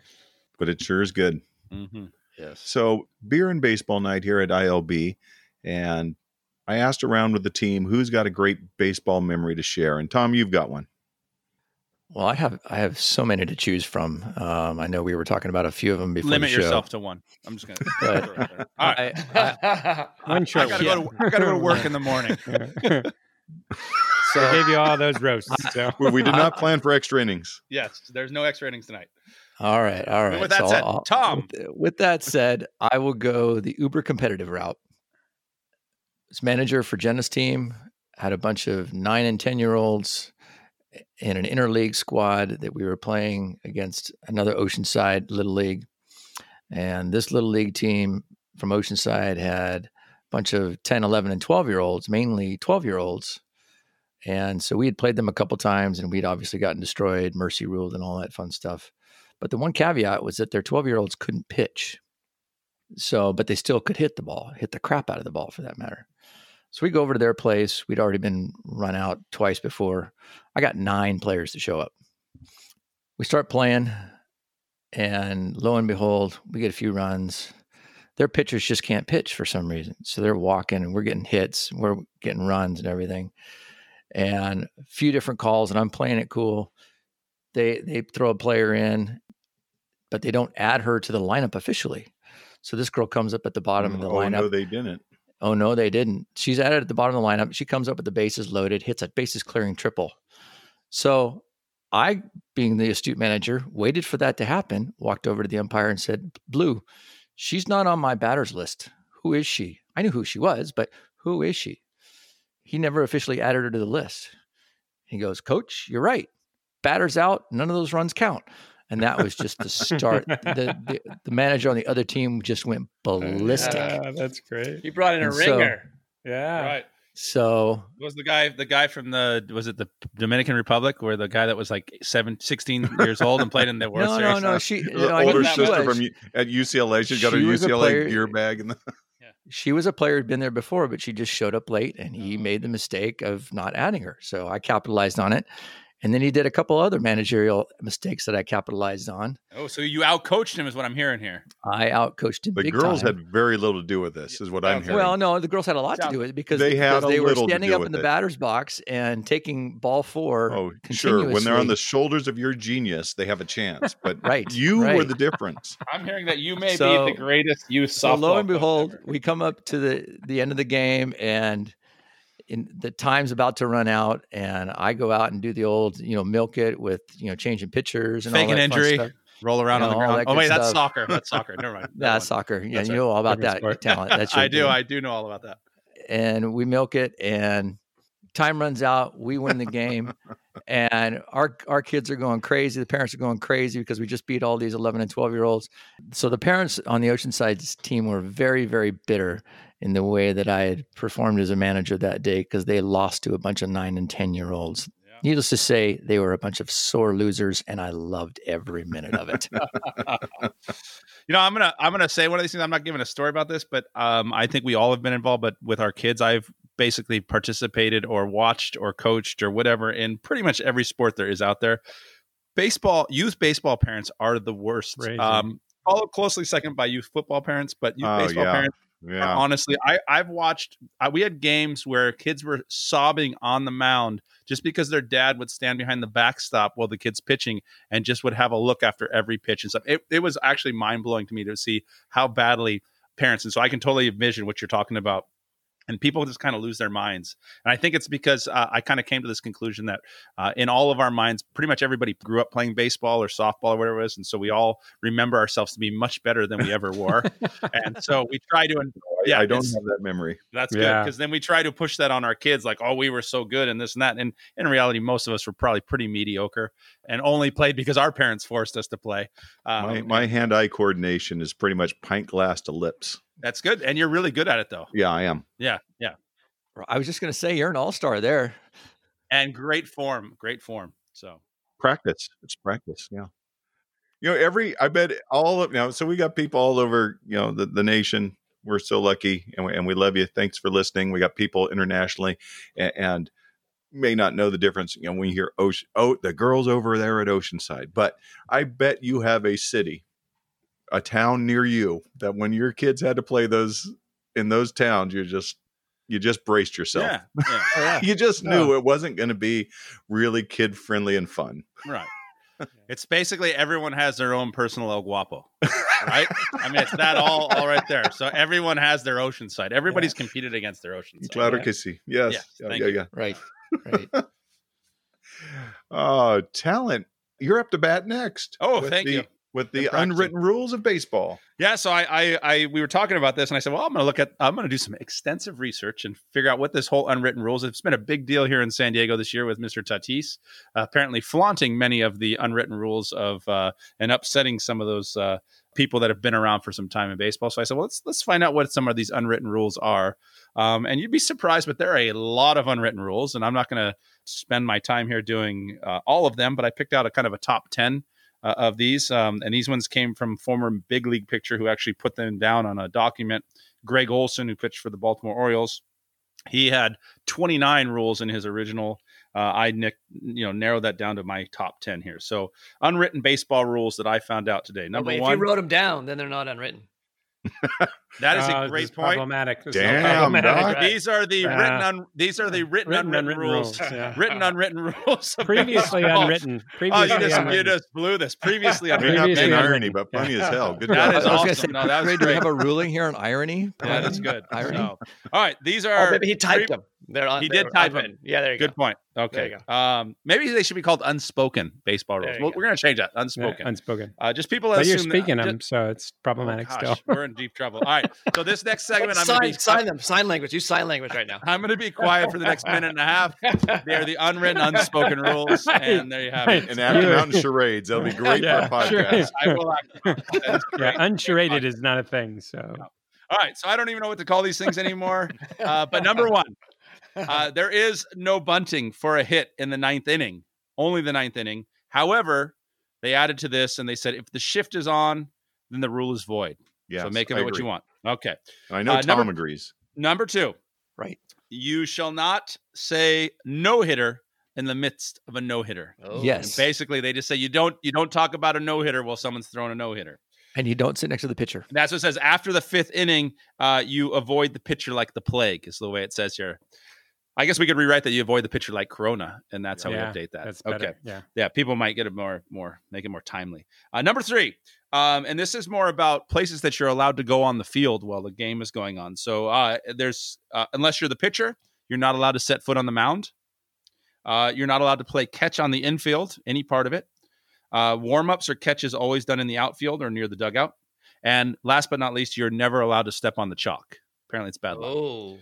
[LAUGHS] but it sure is good. hmm Yes. So beer and baseball night here at ILB, and I asked around with the team who's got a great baseball memory to share. And Tom, you've got one. Well, I have I have so many to choose from. Um, I know we were talking about a few of them before Limit the show. yourself to one. I'm just gonna. But- [LAUGHS] throw it there. All right. I, I, One I short gotta one. go to I gotta go to work in the morning. [LAUGHS] so I gave you all those roasts. [LAUGHS] So We, we did not plan for extra innings. Yes, there's no extra innings tonight. all right, all right. with that So said, I'll- Tom. With, with that said, I will go the uber competitive route. As manager for Jenna's team, had a bunch of nine and ten year olds in an interleague squad that we were playing against another Oceanside Little League, and this Little League team from Oceanside had a bunch of 10, 11, and 12 year olds, mainly 12 year olds. And so we had played them a couple times and we'd obviously gotten destroyed, mercy ruled, and all that fun stuff. But the one caveat was that their 12 year olds couldn't pitch. So, but they still could hit the ball, hit the crap out of the ball for that matter. So we go over to their place. We'd already been run out twice before. I got nine players to show up. We start playing, and lo and behold, we get a few runs. Their pitchers just can't pitch for some reason. So they're walking, and we're getting hits, we're getting runs and everything. And a few different calls, and I'm playing it cool. They they throw a player in, but they don't add her to the lineup officially. So this girl comes up at the bottom of mm, the oh, lineup. no, they didn't. Oh no, they didn't. She's added at the bottom of the lineup. She comes up with the bases loaded, hits a bases clearing triple. So I, being the astute manager, waited for that to happen, walked over to the umpire and said, Blue, she's not on my batters list. Who is she? I knew who she was, but who is she? He never officially added her to the list. He goes, Coach, you're right. Batters out, none of those runs count. And that was just the start. the, [LAUGHS] the the manager on the other team just went ballistic. Yeah, that's great. he brought in a And so- ringer. Yeah. Right. So Was the guy the guy from the was it the Dominican Republic where the guy that was like seven, 16 years old and played in the [LAUGHS] World no, no, Series? no. She, The no, older sister was. from at UCLA. She's got her She was a UCLA player- gear bag. And the, [LAUGHS] she was a player who'd been there before, but she just showed up late, and he oh. made the mistake of not adding her. So I capitalized on it, and then he did a couple other managerial mistakes that I capitalized on. Oh, so you outcoached him is what I'm hearing here. I outcoached him. the big girls time. had very little to do with this, is what I'm hearing. Well, no, the girls had a lot to do with it because They had because they were standing up in the it. batter's box and taking ball four. oh, sure. When they're on the shoulders of your genius, they have a chance. But [LAUGHS] Right, you were the difference. I'm hearing that you may So- be the greatest youth so lo and behold, ever. we come up to the the end of the game, and in the time's about to run out, and I go out and do the old, you know, milk it with you know changing pitchers and Fake all an injury. stuff. roll around you on the ground. Oh wait, that's soccer. That's [LAUGHS] soccer. Never mind. Never That's mind. soccer. Yeah, That's you know all about that sport. [LAUGHS] talent. That's I do. I do know all about that. and we milk it, and time runs out. We win the game, and our our kids are going crazy. The parents are going crazy because we just beat all these 11 and 12 year olds. So the parents on the Oceanside team were very very bitter in the way that I had performed as a manager that day because they lost to a bunch of nine and 10 year olds. Needless to say, they were a bunch of sore losers, and I loved every minute of it. [LAUGHS] You know, I'm gonna I'm gonna say one of these things. I'm not giving a story about this, but um, I think we all have been involved. But with our kids, I've basically participated or watched or coached or whatever in pretty much every sport there is out there. Baseball, youth baseball parents are the worst. Crazy. Um, followed closely second by youth football parents, but youth Oh, baseball yeah. parents Yeah. honestly i i've watched I, we had games where kids were sobbing on the mound just because their dad would stand behind the backstop while the kid's pitching and just would have a look after every pitch and stuff it, it was actually mind-blowing to me to see how badly parents and so i can totally envision what you're talking about and people just kind of lose their minds and i think it's because uh, i kind of came to this conclusion that uh, in all of our minds pretty much everybody grew up playing baseball or softball or whatever it was and so we all remember ourselves to be much better than we ever were and so we try to yeah I don't have that memory. that's good because then we try to push that on our kids, like, "Oh, we were so good and this and that." And in reality, most of us were probably pretty mediocre and only played because our parents forced us to play. Um, My my hand eye coordination is pretty much pint glass to lips. That's good, and you're really good at it, though. Yeah, I am. Yeah, yeah, I was just going to say, you're an all star there. and great form, great form. So Practice. It's practice. Yeah. You know, every I bet all of you know. So we got people all over you know the the nation. We're so lucky, and we, and we love you. Thanks for listening. We got people internationally, and, and may not know the difference. You know, when you hear ocean, oh, the girls over there at Oceanside, but I bet you have a city, a town near you that when your kids had to play those in those towns, you just you just braced yourself. yeah, yeah, [LAUGHS] oh, You just knew it wasn't going to be really kid friendly and fun. right. [LAUGHS] It's basically everyone has their own personal El Guapo, [LAUGHS] right? I mean, it's that all all right there. So everyone has their ocean side. Everybody's competed against their ocean side. Claro que sí. Yes. Yes, Yeah, yeah, yeah. Right. Right. Oh, talent. You're up to bat next. Oh, thank the, you. With the unwritten rules of baseball. Yeah, so I, I, I, we were talking about this, and I said, well, I'm going to look at, I'm going to do some extensive research and figure out what this whole unwritten rules. It's been a big deal here in San Diego this year with Mr. Tatis, uh, apparently flaunting many of the unwritten rules of uh, and upsetting some of those uh, people that have been around for some time in baseball. So I said, well, let's let's find out what some of these unwritten rules are. Um, and you'd be surprised, but there are a lot of unwritten rules, and I'm not going to spend my time here doing uh, all of them, but I picked out a kind of a top ten uh, of these. Um, and these ones came from former big league pitcher who actually put them down on a document. Gregg Olson, who pitched for the Baltimore Orioles, he had 29 rules in his original. Uh, I nick, you know narrowed that down to my top 10 here. So unwritten baseball rules that I found out today. Number Wait, if one, you wrote them down, then they're not unwritten. That is Oh, a this great is point. Problematic. This is Damn, problematic. Right. These are the Yeah. written un, these are the written, Written, unwritten unwritten rules. rules, yeah. Written unwritten [LAUGHS] rules. [LAUGHS] Previously baseball. [LAUGHS] Oh, unwritten. Oh, Previously you just you unwritten. just blew this. Previously I mean, unwritten. not being irony, but funny as hell. Good That job. is I awesome. say, No, that was Ray, do we have a ruling here on irony? Yeah, that's good. Irony. So, all right, these Oh, are maybe he typed pre- them. They're on. He they're did type 'em. unwritten. Yeah, there you go. Good go. point. Okay. Um, maybe they should be called unspoken baseball rules. you Well, go. we're going to change that. Yeah, Unspoken. unspoken. uh, just people But you're speaking that, them, so it's problematic oh, still. we're in deep trouble. All right. So this next [LAUGHS] segment, I'm sign, going to be sign them. Sign language. Use sign language right now. [LAUGHS] I'm going to be quiet for the next minute and a half. They are the unwritten, unspoken [LAUGHS] rules, and there you have it. And after Mountain Charades, that'll be great Yeah, for a sure. podcast. I will. Act, that is Yeah, great. uncharated is not a thing. So All right. So I don't even know what to call these things anymore. Uh, but number one, uh, [LAUGHS] there is no bunting for a hit in the ninth inning, only the ninth inning. However, they added to this and they said if the shift is on, then the rule is void. Yeah, so make of it what you want. Okay. And I know Uh, Tom number- agrees. Number two, Right. you shall not say no hitter in the midst of a no hitter. Oh. Yes. Basically, they just say you don't you don't talk about a no hitter while someone's throwing a no hitter. And you don't sit next to the pitcher. And that's what it says. After the fifth inning, uh, you avoid the pitcher like the plague, is the way it says here. I guess we could rewrite that you avoid the pitcher like Corona, and that's how yeah, we update that. That's okay. Yeah. Yeah, people might get it more, more, make it more timely. Uh, number three, um, and this is more about places that you're allowed to go on the field while the game is going on. So uh, there's, uh, unless you're the pitcher, you're not allowed to set foot on the mound. Uh, you're not allowed to play catch on the infield, any part of it. Uh, Warm ups or catches always done in the outfield or near the dugout. And last but not least, you're never allowed to step on the chalk. Apparently, it's bad luck. Oh.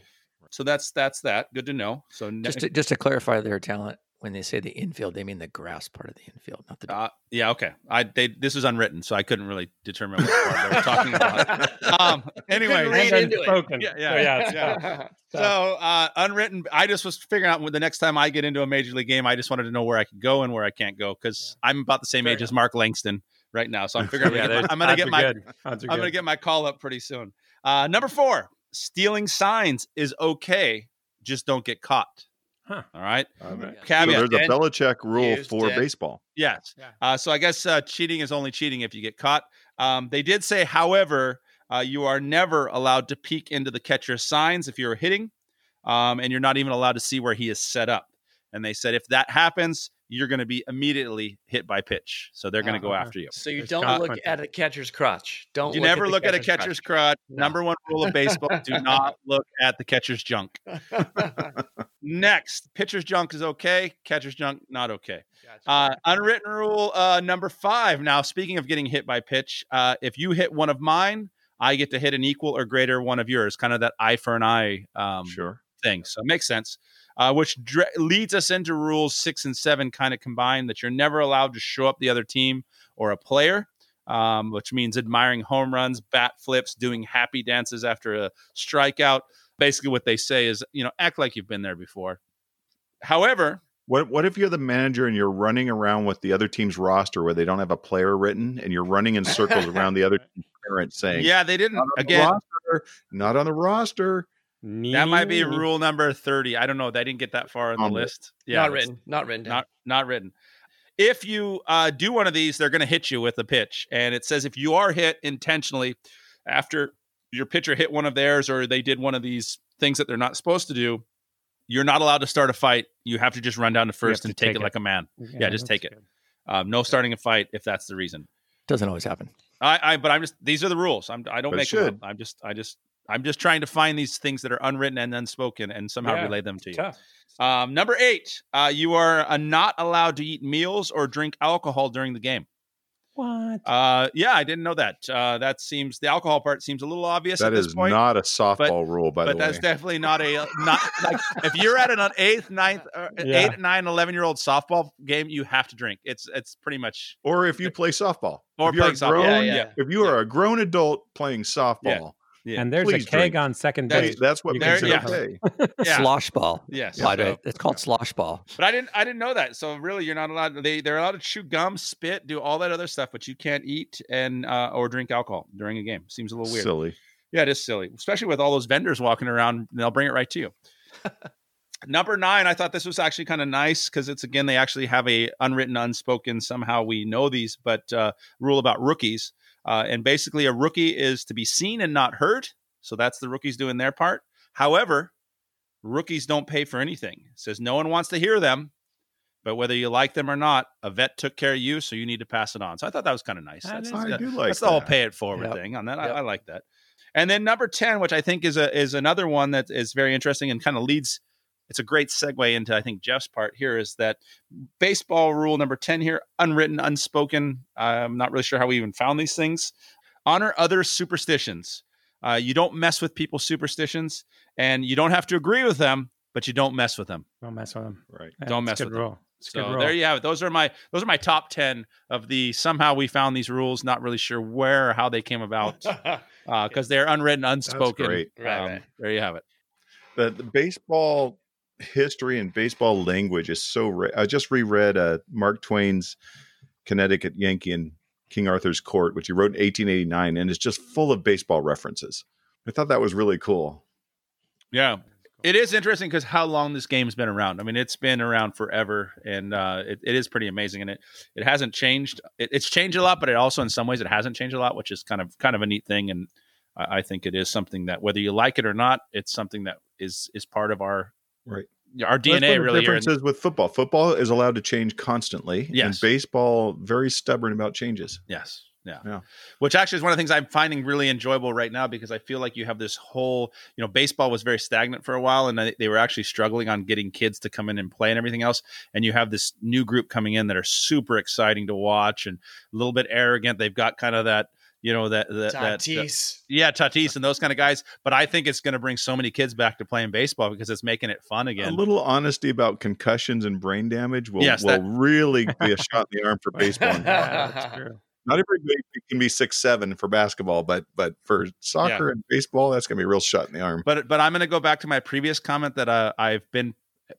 So that's that's that. Good to know. So ne- Just to, just to clarify their talent, when they say the infield, they mean the grass part of the infield, not the. Uh, yeah, okay. I they this is unwritten, so I couldn't really determine what part they were talking about. Um, [LAUGHS] anyway, Couldn't read into it. Spoken. Yeah, yeah, So, yeah, yeah. [LAUGHS] so uh, unwritten. I just was figuring out when the next time I get into a major league game, I just wanted to know where I could go and where I can't go because I'm about the same Fair age as Mark Langston right now. So I'm figuring [LAUGHS] Yeah, I'm gonna get my, I'm gonna get my good. Odds are I'm gonna get my call up pretty soon. Uh, number four, stealing signs is okay, just don't get caught. Huh. All right. Um, Yeah. so Caveat. there's a Belichick rule for it. baseball. Yes. Yeah. Uh, so I guess uh, cheating is only cheating if you get caught. Um, they did say, however, uh, you are never allowed to peek into the catcher's signs if you're hitting, um, and you're not even allowed to see where he is set up. And they said if that happens, you're going to be immediately hit by pitch. So they're going to Oh, go after you. So you There's don't look at a catcher's crotch. Don't You look never the look at a catcher's crotch. No. Number one rule of baseball: do [LAUGHS] not look at the catcher's junk. [LAUGHS] Next, pitcher's junk is okay. Catcher's junk not okay. Gotcha. Uh, unwritten rule uh, number five. Now, speaking of getting hit by pitch, uh, if you hit one of mine, I get to hit an equal or greater one of yours. Kind of that eye for an eye um, Sure. Thing. So it makes sense. Uh, which dre- leads us into rules six and seven, kind of combined that you're never allowed to show up the other team or a player, um, which means admiring home runs, bat flips, doing happy dances after a strikeout. Basically, what they say is, you know, act like you've been there before. However, What what if you're the manager and you're running around with the other team's roster where they don't have a player written and you're running in circles around the other [LAUGHS] parent saying, yeah, they didn't "Not again. roster, not on the roster." That might be rule number 30. I don't know. They didn't get that far in the On the- list. not written. Not written down. Not not written. If you uh, do one of these, they're going to hit you with a pitch. And it says if you are hit intentionally after your pitcher hit one of theirs or they did one of these things that they're not supposed to do, you're not allowed to start a fight. You have to just run down to first to and take, take it it. like a man. Yeah, just take that's it. Um, no starting a fight if that's the reason. Doesn't always happen. I, I but I'm just these are the rules. I'm I don't But make them I'm just I just I'm just trying to find these things that are unwritten and unspoken and somehow Yeah, relay them to you. Um, number eight, uh, you are uh, not allowed to eat meals or drink alcohol during the game. What? Uh, yeah, I didn't know that. Uh, that seems the alcohol part seems a little obvious That at this is point. not a softball rule, by the way. but that's definitely not a not like if you're at an eighth, ninth, uh, [LAUGHS] Yeah. eight, nine, eleven year old softball game, you have to drink. It's it's pretty much or if you play softball, or if you're playing a softball. grown, Yeah, yeah. if you are a grown adult playing softball, Yeah. and there's Please a keg drink. on second base. that's what You makes can it drink. okay. Yeah. Slosh ball. Yes. By the So- it's called slosh ball. But I didn't I didn't know that. So really you're not allowed they they're allowed to chew gum, spit, do all that other stuff, but you can't eat and uh, or drink alcohol during a game. Seems a little weird. Silly. Yeah, it is silly, especially with all those vendors walking around. They'll bring it right to you. [LAUGHS] Number nine, I thought this was actually kind of nice because it's again they actually have a unwritten, unspoken. Somehow we know these, but uh, rule about rookies, uh, and basically a rookie is to be seen and not heard. So that's the rookies doing their part. However, rookies don't pay for anything. It says no one wants to hear them, but whether you like them or not, a vet took care of you, so you need to pass it on. So I thought that was kind of nice. That's, is I yeah, do like that's the whole pay it forward Yep. thing on that. I, I like that. And then number 10, which I think is a is another one that is very interesting and kind of leads it's a great segue into I think Jeff's part here is that baseball rule number 10 here, unwritten, unspoken. I'm not really sure how we even found these things. Honor other superstitions. Uh, you don't mess with people's superstitions and you don't have to agree with them, but you don't mess with them. Don't mess with them. Right. Yeah, Don't mess good with them. It's So there you have it. Those are my those are my top 10 of the somehow we found these rules, not really sure where or how they came about [LAUGHS] because they're unwritten, unspoken. great. Right, Um, right. There you have it. the, the baseball history and baseball language is so rich. I just reread uh, Mark Twain's Connecticut Yankee in King Arthur's Court, which he wrote in 1889, and it's just full of baseball references. I thought that was really cool. Yeah. It is interesting because how long this game's been around. I mean, it's been around forever, and uh, it, it is pretty amazing. And it it hasn't changed. It, it's changed a lot, but it also in some ways it hasn't changed a lot, which is kind of kind of a neat thing. And I, I think it is something that whether you like it or not, it's something that is is part of our Right. our DNA. Really, differences with football. Football is allowed to change constantly, and baseball very stubborn about changes. Yes. Yeah. Yeah. Which actually is one of the things I'm finding really enjoyable right now because I feel like you have this whole, you know, baseball was very stagnant for a while and they were actually struggling on getting kids to come in and play and everything else. And you have this new group coming in that are super exciting to watch and a little bit arrogant. They've got kind of that, you know that that, that, that yeah Tatis and those [LAUGHS] kind of guys. But I think it's going to bring so many kids back to playing baseball because it's making it fun again. A little honesty about concussions and brain damage will, Yes, will that- really [LAUGHS] be a shot in the arm for baseball. Yeah, that's true. Not everybody can be six seven for basketball, but but for soccer and baseball, that's gonna be a real shot in the arm. But but I'm going to go back to my previous comment that uh, I've been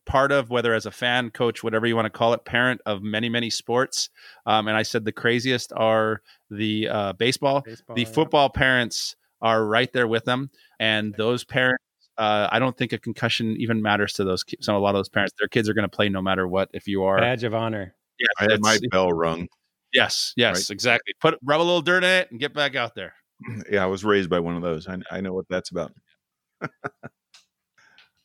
part of, whether as a fan, coach, whatever you want to call it, parent of many many sports. Um, and I said the craziest are the uh, baseball. Baseball, the yeah. football parents are right there with them, and those parents. Uh, I don't think a concussion even matters to those. ki- Some a lot of those parents, their kids are going to play no matter what. If you are, badge of honor. Yeah, I had my bell rung. yes, yes, Right. exactly. Put rub a little dirt in it and get back out there. [CLEARS THROAT] Yeah, I was raised by one of those. I, I know what that's about. [LAUGHS]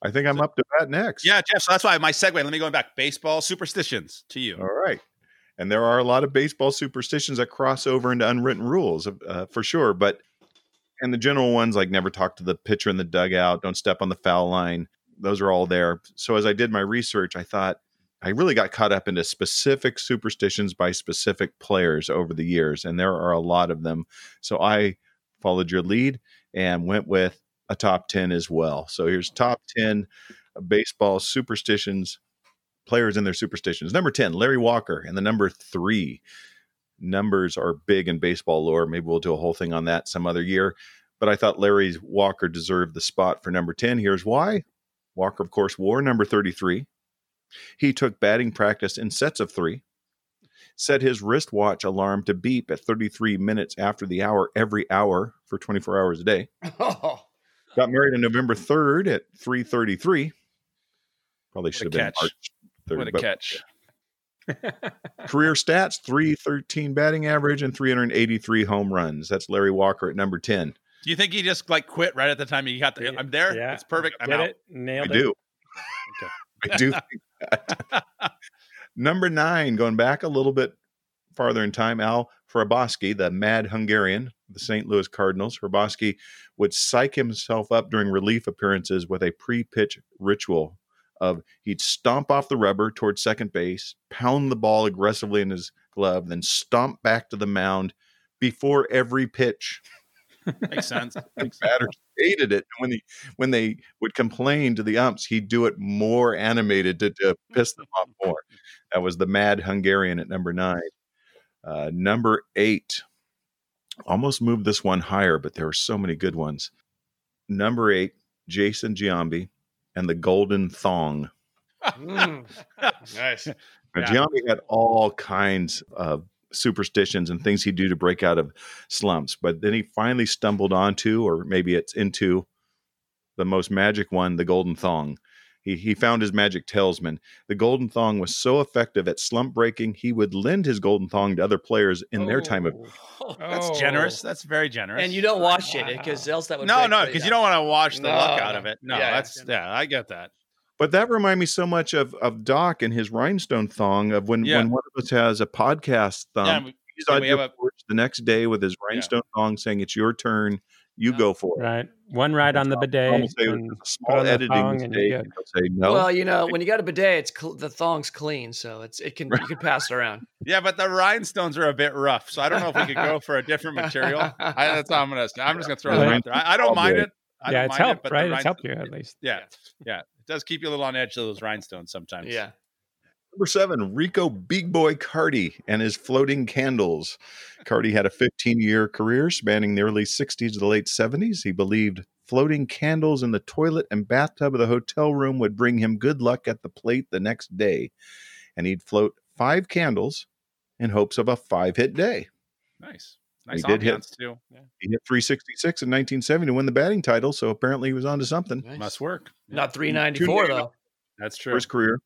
I think I'm up to bat next. Yeah, Jeff. So that's why my segue. Let me go back. Baseball superstitions to you. All right. And there are a lot of baseball superstitions that cross over into unwritten rules, uh, for sure. But and the general ones like never talk to the pitcher in the dugout, don't step on the foul line. Those are all there. So as I did my research, I thought I really got caught up into specific superstitions by specific players over the years, and there are a lot of them. So I followed your lead and went with a top 10 as well. So here's top 10 baseball superstitions players and their superstitions. Number 10, Larry Walker. And the number three, numbers are big in baseball lore. Maybe we'll do a whole thing on that some other year. But I thought Larry Walker deserved the spot for number 10. Here's why. Walker, of course, wore number 33. He took batting practice in sets of three, set his wristwatch alarm to beep at 33 minutes after the hour every hour for 24 hours a day. [LAUGHS] Oh, Got married on November 3rd at 333. Probably should have been catch. March 3rd. What a catch! Career stats 313 batting average and 383 home runs. That's Larry Walker at number 10. Do you think he just like quit right at the time he got the? I'm there. Yeah. It's perfect. I'm Get out. it? I Nailed it. do. Okay. I do [LAUGHS] number nine, going back a little bit farther in time, Al Hrabosky, the mad Hungarian, the mm-hmm. St. Louis Cardinals. Hrabosky would psych himself up during relief appearances with a pre pitch ritual of he'd stomp off the rubber towards second base, pound the ball aggressively in his glove, then stomp back to the mound before every pitch. [LAUGHS] Makes sense. [LAUGHS] The batters hated it. When he when they would complain to the umps, he'd do it more animated to, to piss them off more. That was the mad Hungarian at number nine. Uh, number eight, almost moved this one higher, but there were so many good ones. Number eight, Jason Giambi and the Golden Thong. mm. [LAUGHS] nice. Now, Yeah. Giambi had all kinds of superstitions and things he'd do to break out of slumps, but then he finally stumbled onto, or maybe it's into, the most magic one, the Golden Thong. He, he found his magic talisman. The Golden Thong was so effective at slump breaking, he would lend his Golden Thong to other players in their oh. time of. Oh. [LAUGHS] That's Oh. generous. That's very generous. And you don't wash it because else that would no, break no, because you uh, don't want to wash the luck out of it. No, Yeah. that's yeah, I get that. But that reminded me so much of, of Doc and his rhinestone thong of when, Yeah. when one of us has a podcast thumb. yeah, we- he's on your have a- the next day with his rhinestone thong saying, It's your turn. You Yeah. go for it. Right. One ride on the Tom bidet. will say and a put small on the editing thong and mistake. you're and good. He'll say no. Well, you know, when you got a bidet, it's cl- the thong's clean, so it's it can you can pass it around. [LAUGHS] yeah, but the rhinestones are a bit rough, so I don't know if we could go for a different material. I, that's all I'm gonna. say. I'm just gonna throw that out there. I, I don't mind it. I yeah, it's mind it, helped, right? It's helped you at least. Yeah, yeah, it does keep you a little on edge of those rhinestones sometimes. Yeah. Number seven, Rico Big Boy Carty and his floating candles. Carty had a 15 year career spanning the early 60s to the late 70s. He believed floating candles in the toilet and bathtub of the hotel room would bring him good luck at the plate the next day. And he'd float five candles in hopes of a five hit day. nice, nice he did hit- too. Yeah. He hit 366 in 1970 to win the batting title, so apparently he was onto something Nice. Must work. Yeah, Not 394 though. that's true. his career.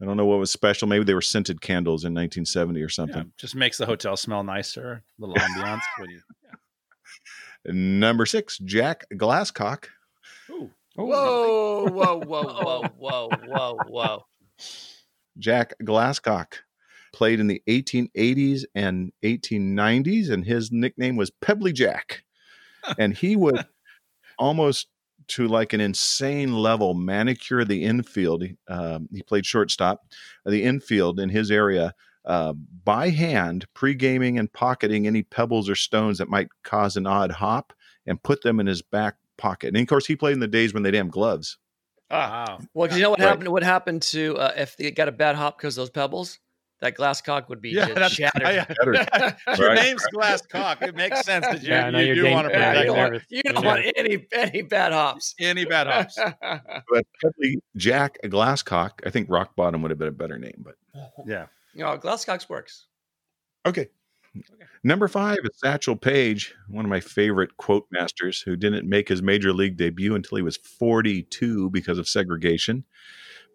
I don't know what was special. Maybe they were scented candles in 1970 or something. Yeah, just makes the hotel smell nicer. A little ambiance. what do you? Number six, Jack Glasscock. Ooh, [LAUGHS] Whoa, whoa, whoa, whoa, whoa, whoa, whoa. Jack Glasscock played in the 1880s and 1890s, and his nickname was Pebbly Jack. And he would [LAUGHS] almost to like an insane level manicure the infield. Um, he played shortstop, the infield in his area uh, by hand, pre gaming and pocketing any pebbles or stones that might cause an odd hop and put them in his back pocket. And of course, he played in the days when they didn't have gloves. Ah, Wow. well, 'cause you know what Right. happened? What happened to uh, if they got a bad hop because those pebbles? That glass cock would be Yeah, just that's shattered. Your [LAUGHS] [LAUGHS] Right. name's Glass Cock. It makes sense that you, Yeah, I know you do getting- want to yeah, you protect don't you're want, you don't want any any bad hops. any bad hops. [LAUGHS] But probably Jack Glasscock, I think Rock Bottom would have been a better name. But Yeah. you know, glass cocks works. okay. Number five is Satchel Paige, one of my favorite quote masters who didn't make his major league debut until he was 42 because of segregation.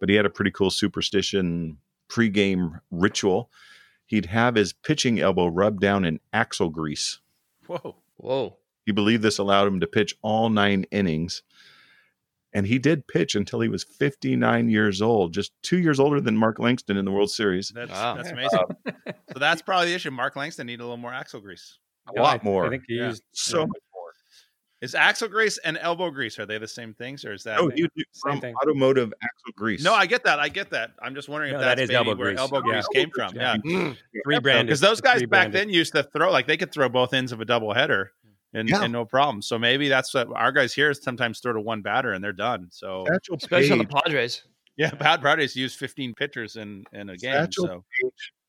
But he had a pretty cool superstition pregame ritual. He'd have his pitching elbow rubbed down in axle grease. Whoa. Whoa. He believed this allowed him to pitch all nine innings. And he did pitch until he was 59 years old, just two years older than Mark Langston in the World Series. That's Wow. that's amazing. Uh, so that's probably the issue. Mark Langston needed a little more axle grease. A lot more. I think he Yeah. used so yeah. much more. Is axle grease and elbow grease are they the same things or is that? Oh, you do Same from thing. automotive axle grease. no, I get that. I get that. I'm just wondering No, if that that's elbow where grease. elbow Yeah. grease came from. Yeah, Mm. rebranded because those guys back then used to throw like they could throw both ends of a double header and, Yeah. and no problem. So maybe that's what our guys here sometimes throw to one batter and they're done. So Satchel Especially on the Padres. yeah, [LAUGHS] Bad Brothers use 15 pitchers in in a game. Satchel So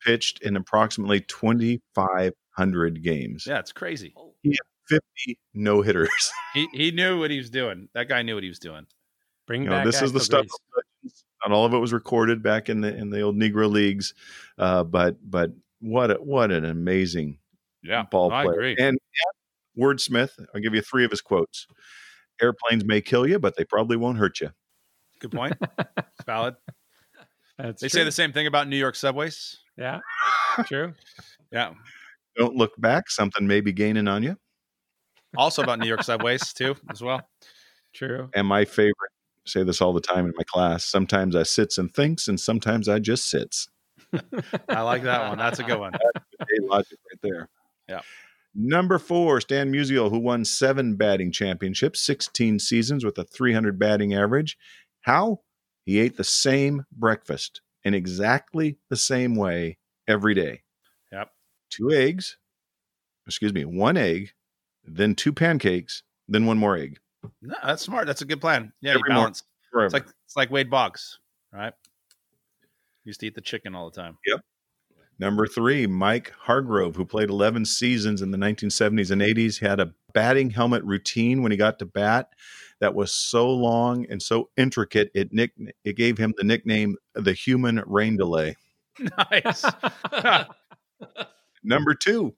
pitched in approximately 2,500 games. yeah, it's crazy. 50 no hitters. [LAUGHS] He he knew what he was doing. That guy knew what he was doing. bring You know, back this is the stuff. grease. Not all of it was recorded back in the in the old Negro leagues, uh, but but what a, what an amazing Yeah, ball I player. agree. And yeah, wordsmith, I'll give you three of his quotes. Airplanes may kill you, but they probably won't hurt you. Good point. [LAUGHS] It's valid. That's They true. say the same thing about New York subways. Yeah, [LAUGHS] true. Yeah. Don't look back; something may be gaining on you. Also about New York subways too, as well. True. And my favorite, I say this all the time in my class. Sometimes I sits and thinks, and sometimes I just sits. I like that one. That's a good one. Hey, logic right there. Yeah. Number four, Stan Musial, who won seven batting championships, 16 seasons with a 300 batting average. How? He ate the same breakfast in exactly the same way every day. Yep. Two eggs, excuse me, one egg, then two pancakes, then one more egg. No, that's smart. That's a good plan. Yeah, Every you balance. It's like it's like Wade Boggs, right? Used to eat the chicken all the time. Yep. Number three, Mike Hargrove, who played 11 seasons in the 1970s and 80s, had a batting helmet routine when he got to bat that was so long and so intricate it nick it gave him the nickname the human rain delay. [LAUGHS] Nice. [LAUGHS] Number two,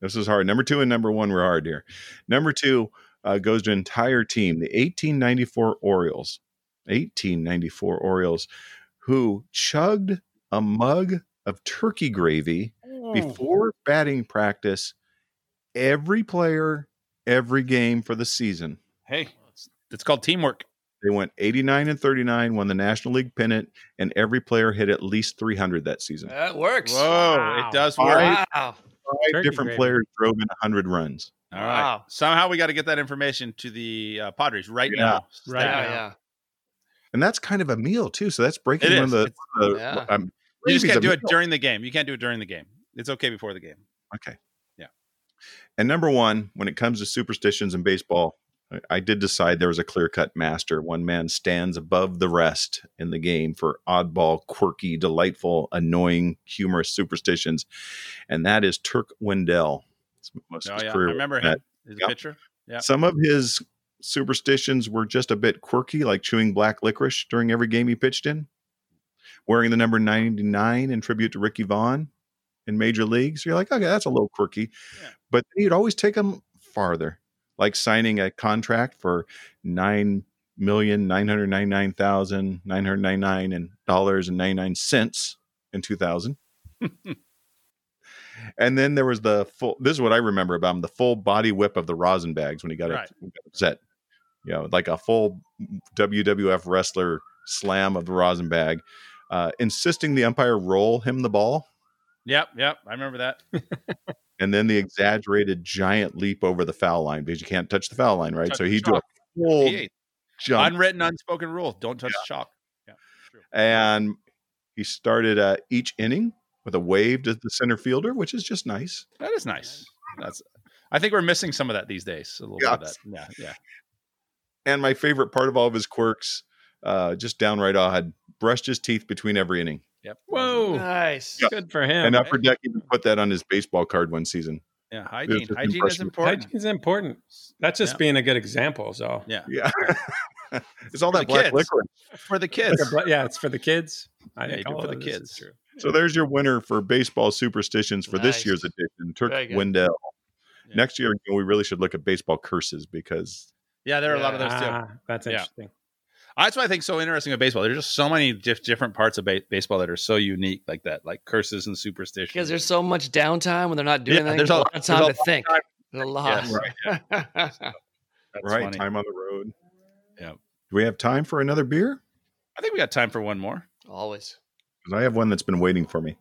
this is hard. Number two and number one were hard here. Number two uh, goes to entire team, the 1894 Orioles. 1894 Orioles, who chugged a mug of turkey gravy before batting practice every player, every game for the season. hey, it's, it's called teamwork. They went 89 and 39, won the National League pennant, and every player hit at least 300 that season. That works. Whoa, Wow. it does work. Wow. Five Turkey different gravy. players drove in 100 runs. All right. Wow. Somehow we got to get that information to the uh, Padres right Yeah. now. Right yeah, now. yeah. And that's kind of a meal, too. So that's breaking one of the. It's- the Yeah. um, You just can't a do it during the game. You can't do it during the game. It's okay before the game. Okay. Yeah. And number one, when it comes to superstitions in baseball, I- did decide there was a clear cut master. One man stands above the rest in the game for oddball, quirky, delightful, annoying, humorous superstitions. And that is Turk Wendell. Most Oh yeah, I remember him. His Yep. pitcher. Yeah. Some of his superstitions were just a bit quirky, like chewing black licorice during every game he pitched in, wearing the number 99 in tribute to Ricky Vaughn in major leagues. You're like, okay, that's a little quirky. Yeah. But he'd always take them farther, like signing a contract for nine million nine hundred ninety nine thousand nine hundred ninety nine and dollars and ninety nine cents in two thousand. [LAUGHS] and then there was the full. This is what I remember about him: the full body whip of the rosin bags when he got Right. upset. You know, like a full WWF wrestler slam of the rosin bag, uh, insisting the umpire roll him the ball Yep, yep. I remember that. [LAUGHS] and then the exaggerated giant leap over the foul line because you can't touch the foul line, right? Touch so he do a full jump, unwritten, unspoken rule: don't touch the chalk. and he started uh, each inning with a wave to the center fielder, which is just nice. That is nice. That's. I think we're missing some of that these days. A little bit of that. Yeah, yeah. And my favorite part of all of his quirks, uh, just downright odd, brushed his teeth between every inning. Yep. Whoa, Nice. Yeah. good for him. and Upper Deck even put that on his baseball card one season. Yeah. Hygiene. just Hygiene is impressive. important. Hygiene's important. That's just Yeah. being a good example. So Yeah. Yeah. [LAUGHS] it's all For that the black kids. licorice. For the kids. yeah, it's for the kids. I Yeah, think it for the of this is kids. true. So there's your winner for baseball superstitions for Nice. this year's edition, Turk Wendell. Yeah. Next year, you know, we really should look at baseball curses because Yeah, there are a lot of those too. Ah, that's Yeah. interesting. That's what I think so interesting about baseball. There's just so many diff- different parts of ba- baseball that are so unique, like that, like curses and superstitions. Because there's so much downtime when they're not doing Yeah, anything. there's a, a- lot of time to lot think. time. A lot. Yes. [LAUGHS] That's right funny. time on the road. Yeah. Do we have time for another beer? I think we got time for one more. Always. Because I have one that's been waiting for me.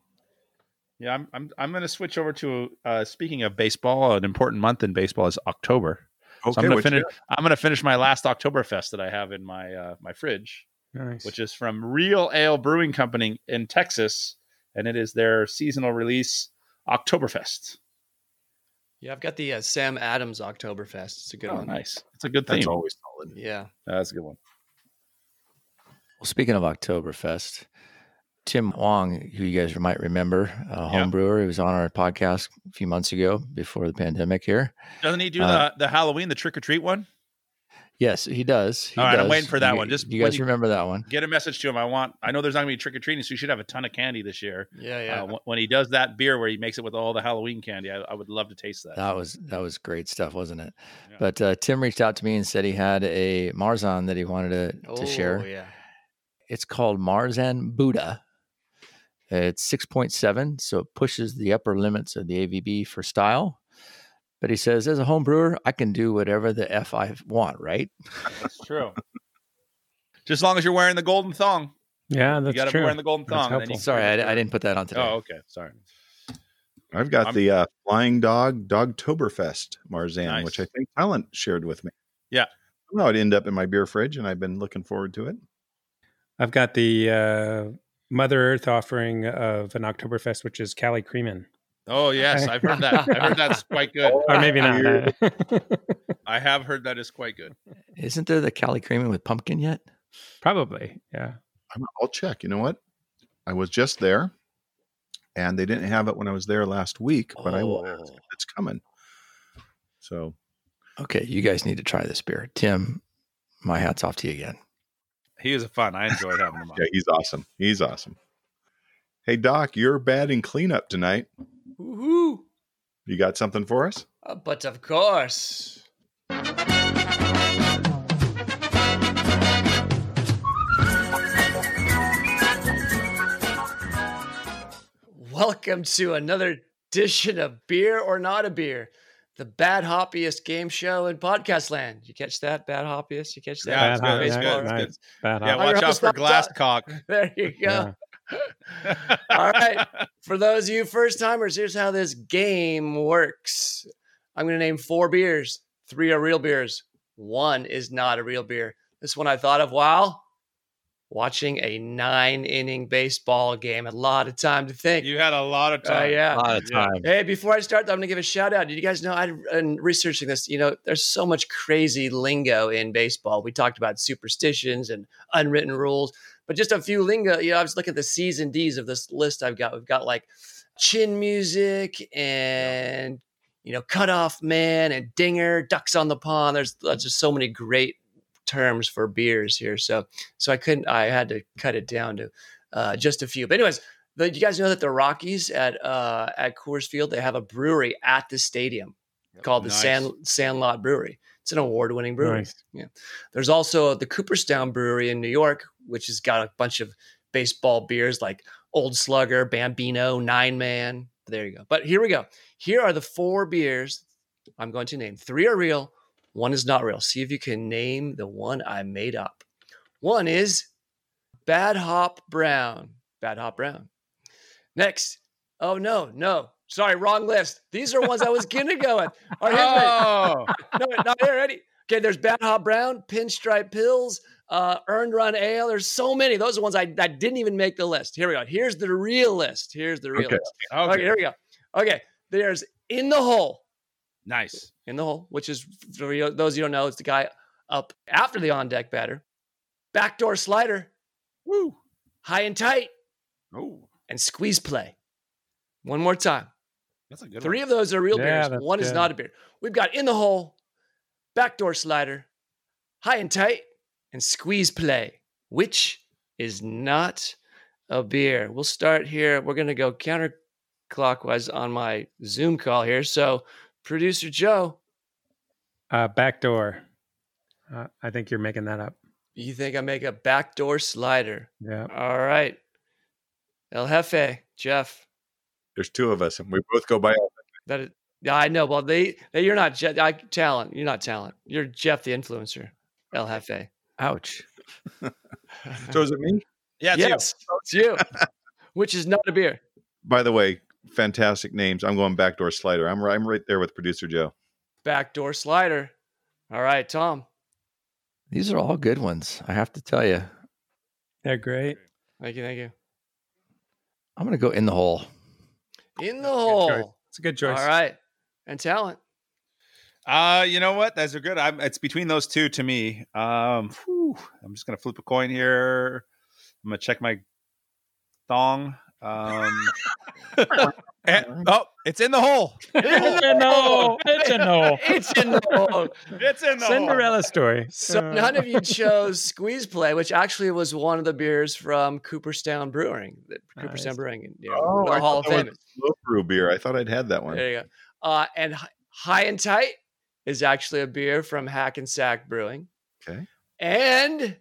Yeah, I'm I'm I'm going to switch over to uh, speaking of baseball. An important month in baseball is October. Okay, so I'm going to finish. I'm going to finish my last Oktoberfest that I have in my uh, my fridge, Nice. which is from Real Ale Brewing Company in Texas, and it is their seasonal release Oktoberfest. Yeah, I've got the uh, Sam Adams Oktoberfest. It's a good Oh, one. nice. It's a good thing. That's always solid. Yeah. That's a good one. Well, speaking of Oktoberfest, Tim Wong, who you guys might remember, a home Yeah. brewer, he was on our podcast a few months ago before the pandemic here. Doesn't he do Uh, the the Halloween, the trick or treat one? Yes, he does. He All right, I'm waiting for that You- one. Just you guys you- remember that one? Get a message to him. I want. I know there's not going to be trick or treating, so you should have a ton of candy this year. Yeah, yeah. Uh, wh- when he does that beer where he makes it with all the Halloween candy, I, I would love to taste that. That was that was great stuff, wasn't it? Yeah. But uh, Tim reached out to me and said he had a Marzen that he wanted to, oh, to share. yeah. It's called Marzen Buddha. It's 6.7, so it pushes the upper limits of the AVB for style. But he says, as a home brewer, I can do whatever the F I want, right? That's true. Just as long as you're wearing the golden thong, yeah, you that's got to be true. wearing the golden thong. and then you Sorry, I. I didn't put that on today. Oh, okay. Sorry. I've got I'm- the uh, Flying Dog Dogtoberfest Marzen, Nice. which I think Talent shared with me. Yeah. No, it'd end up in my beer fridge, and I've been looking forward to it. I've got the uh, Mother Earth offering of an Oktoberfest, which is Cali Creamin. Oh yes, I've heard that. I've heard that's quite good. [LAUGHS] Oh, or maybe not. [LAUGHS] I have heard that is quite good. Isn't there the Cali Creamin with pumpkin yet? Probably. Yeah. I'm, I'll check. You know what? I was just there, and they didn't have it when I was there last week, but I will. ask Oh. if It's coming. So Okay, you guys need to try this beer. Tim, my hat's off to you again. He was a fun. I enjoyed having him on. yeah, he's awesome. He's awesome. Hey Doc, you're bad in cleanup tonight. Woohoo. You got something for us? Uh, but of course. Welcome to another edition of Beer or Not a Beer, the bad hoppiest game show in podcast land. You catch that, bad hoppiest? You catch that? Yeah, it's Bad good. It's good. yeah, It's nice. good. Bad Yeah, watch out for up glass top. cock. [LAUGHS] There you go. Yeah. [LAUGHS] All right. [LAUGHS] For those of you first timers, here's how this game works. I'm going to name four beers. Three are real beers. One is not a real beer. This one I thought of while watching a nine inning baseball game. A lot of time to think. You had a lot of Uh, time. yeah. A lot of time. Hey, before I start, I'm going to give a shout out. Did you guys know I in researching this? You know, there's so much crazy lingo in baseball. We talked about superstitions and unwritten rules, but just a few lingo. You know, I was looking at the C's and D's of this list I've got. We've got like chin music and you know, cutoff man and dinger, ducks on the pond. There's, there's just so many great terms for beers here. So, so I couldn't. I had to cut it down to uh, just a few. But anyways, the, you guys know that the Rockies at uh, at Coors Field they have a brewery at the stadium called the Nice. Sand Sandlot Brewery. It's an award-winning brewery. Nice. Yeah. There's also the Cooperstown Brewery in New York, which has got a bunch of baseball beers like Old Slugger, Bambino, Nine Man. There you go. But here we go. Here are the four beers I'm going to name. Three are real, one is not real. See if you can name the one I made up. One is Bad Hop Brown. Bad Hop Brown. Next. Oh, no, no. Sorry, wrong list. These are ones I was going to go with. [LAUGHS] All right, Oh, no, not here. Ready? Okay, there's Bad Hop Brown, Pinstripe Pills, Uh, earned run ale. There's so many. Those are ones I that didn't even make the list. Here we go. Here's the real list. Here's the real Okay. list. Okay. Okay, here we go. Okay, there's in the hole. Nice. in the hole, which is for you- those you don't know, it's the guy up after the on deck batter. Backdoor slider, Woo. high and tight, Oh, and squeeze play. One more time. that's a good Three one. of those are real Yeah, beers. that's One is not a beer. We've got in the hole, backdoor slider, high and tight, and squeeze play, which is not a beer. We'll start here. We're going to go counterclockwise on my Zoom call here. So, producer Joe, Uh, backdoor. Uh, I think you're making that up. you think I make a backdoor slider? Yeah. All right. El Jefe, Jeff. There's two of us, and we both go by. That is, yeah, I know. Well, they, they you're not Jeff. I, talent. You're not talent. You're Jeff, the influencer. El Jefe. Ouch. So is it me? [LAUGHS] Yeah, it's you. yes, it's you. [LAUGHS] Which is not a beer. By the way, fantastic names. I'm going backdoor slider. I'm right. I'm right there with producer Joe. Backdoor slider. All right, Tom. These are all good ones. I have to tell you. They're great. Thank you. Thank you. I'm going to go in the hole. In the Good hole. It's a good choice. All right. And talent. Uh, you know what? Those are good. I'm, it's between those two to me. Um, whew, I'm just gonna flip a coin here. I'm gonna check my thong. Um, [LAUGHS] and- oh, it's in the hole. It's a no. It's a [LAUGHS] no. It's in the hole. It's in the hole. Cinderella story. So Uh, none of you chose Squeeze Play, which actually was one of the beers from Cooperstown Brewing. that- Cooperstown Nice. Brewing, you know, Oh, the I Hall of thought that Fame. was Slow brew beer. I thought I'd had that one. There you go. Uh, and High and Tight is actually a beer from Hackensack Brewing. Okay. And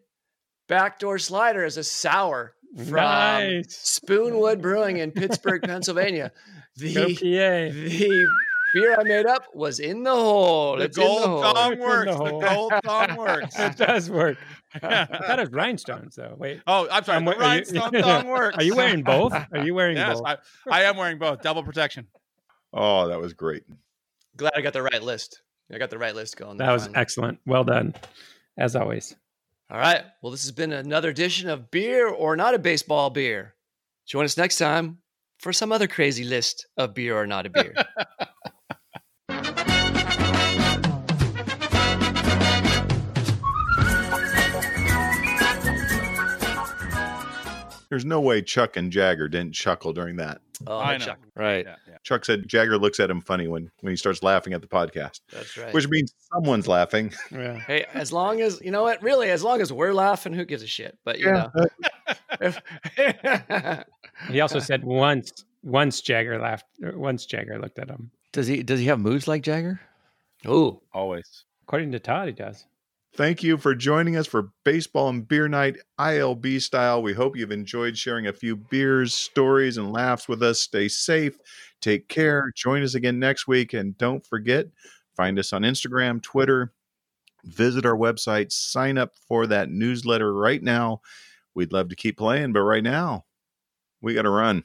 Backdoor Slider is a sour from Nice. Spoonwood Brewing in Pittsburgh, Pennsylvania. [LAUGHS] The, PA. the beer I made up was in the hole. The It's in the gold hole. thong works. the The gold [LAUGHS] thong works. It does work. I thought [LAUGHS] it rhinestones, though. Wait. Oh, I'm sorry. I'm The we- are you- rhinestone thong works. Are you wearing both? Are you wearing Yes, both? I, I am wearing both. Double protection. Oh, that was great. Glad I got the right list. I got the right list going. That was finally. excellent. Well done, as always. All right. Well, this has been another edition of Beer or Not a Baseball Beer. Join us next time for some other crazy list of beer or not a beer. [LAUGHS] There's no way Chuck and Jagger didn't chuckle during that. Oh, I know. Chuck. Right. Yeah, yeah. Chuck said Jagger looks at him funny when when he starts laughing at the podcast, That's right. which means someone's laughing. [LAUGHS] Yeah. hey, as long as you know what, really, as long as we're laughing, who gives a shit? But you Yeah. know, if- [LAUGHS] He also said once, once Jagger laughed. Once Jagger looked at him. Does he does he have moods like Jagger? Oh, Always. According to Todd, he does. Thank you for joining us for Baseball and Beer Night ILB style. We hope you've enjoyed sharing a few beers, stories, and laughs with us. Stay safe, take care. Join us again next week. And don't forget, find us on Instagram, Twitter, visit our website, sign up for that newsletter right now. We'd love to keep playing, but right now, we got to run.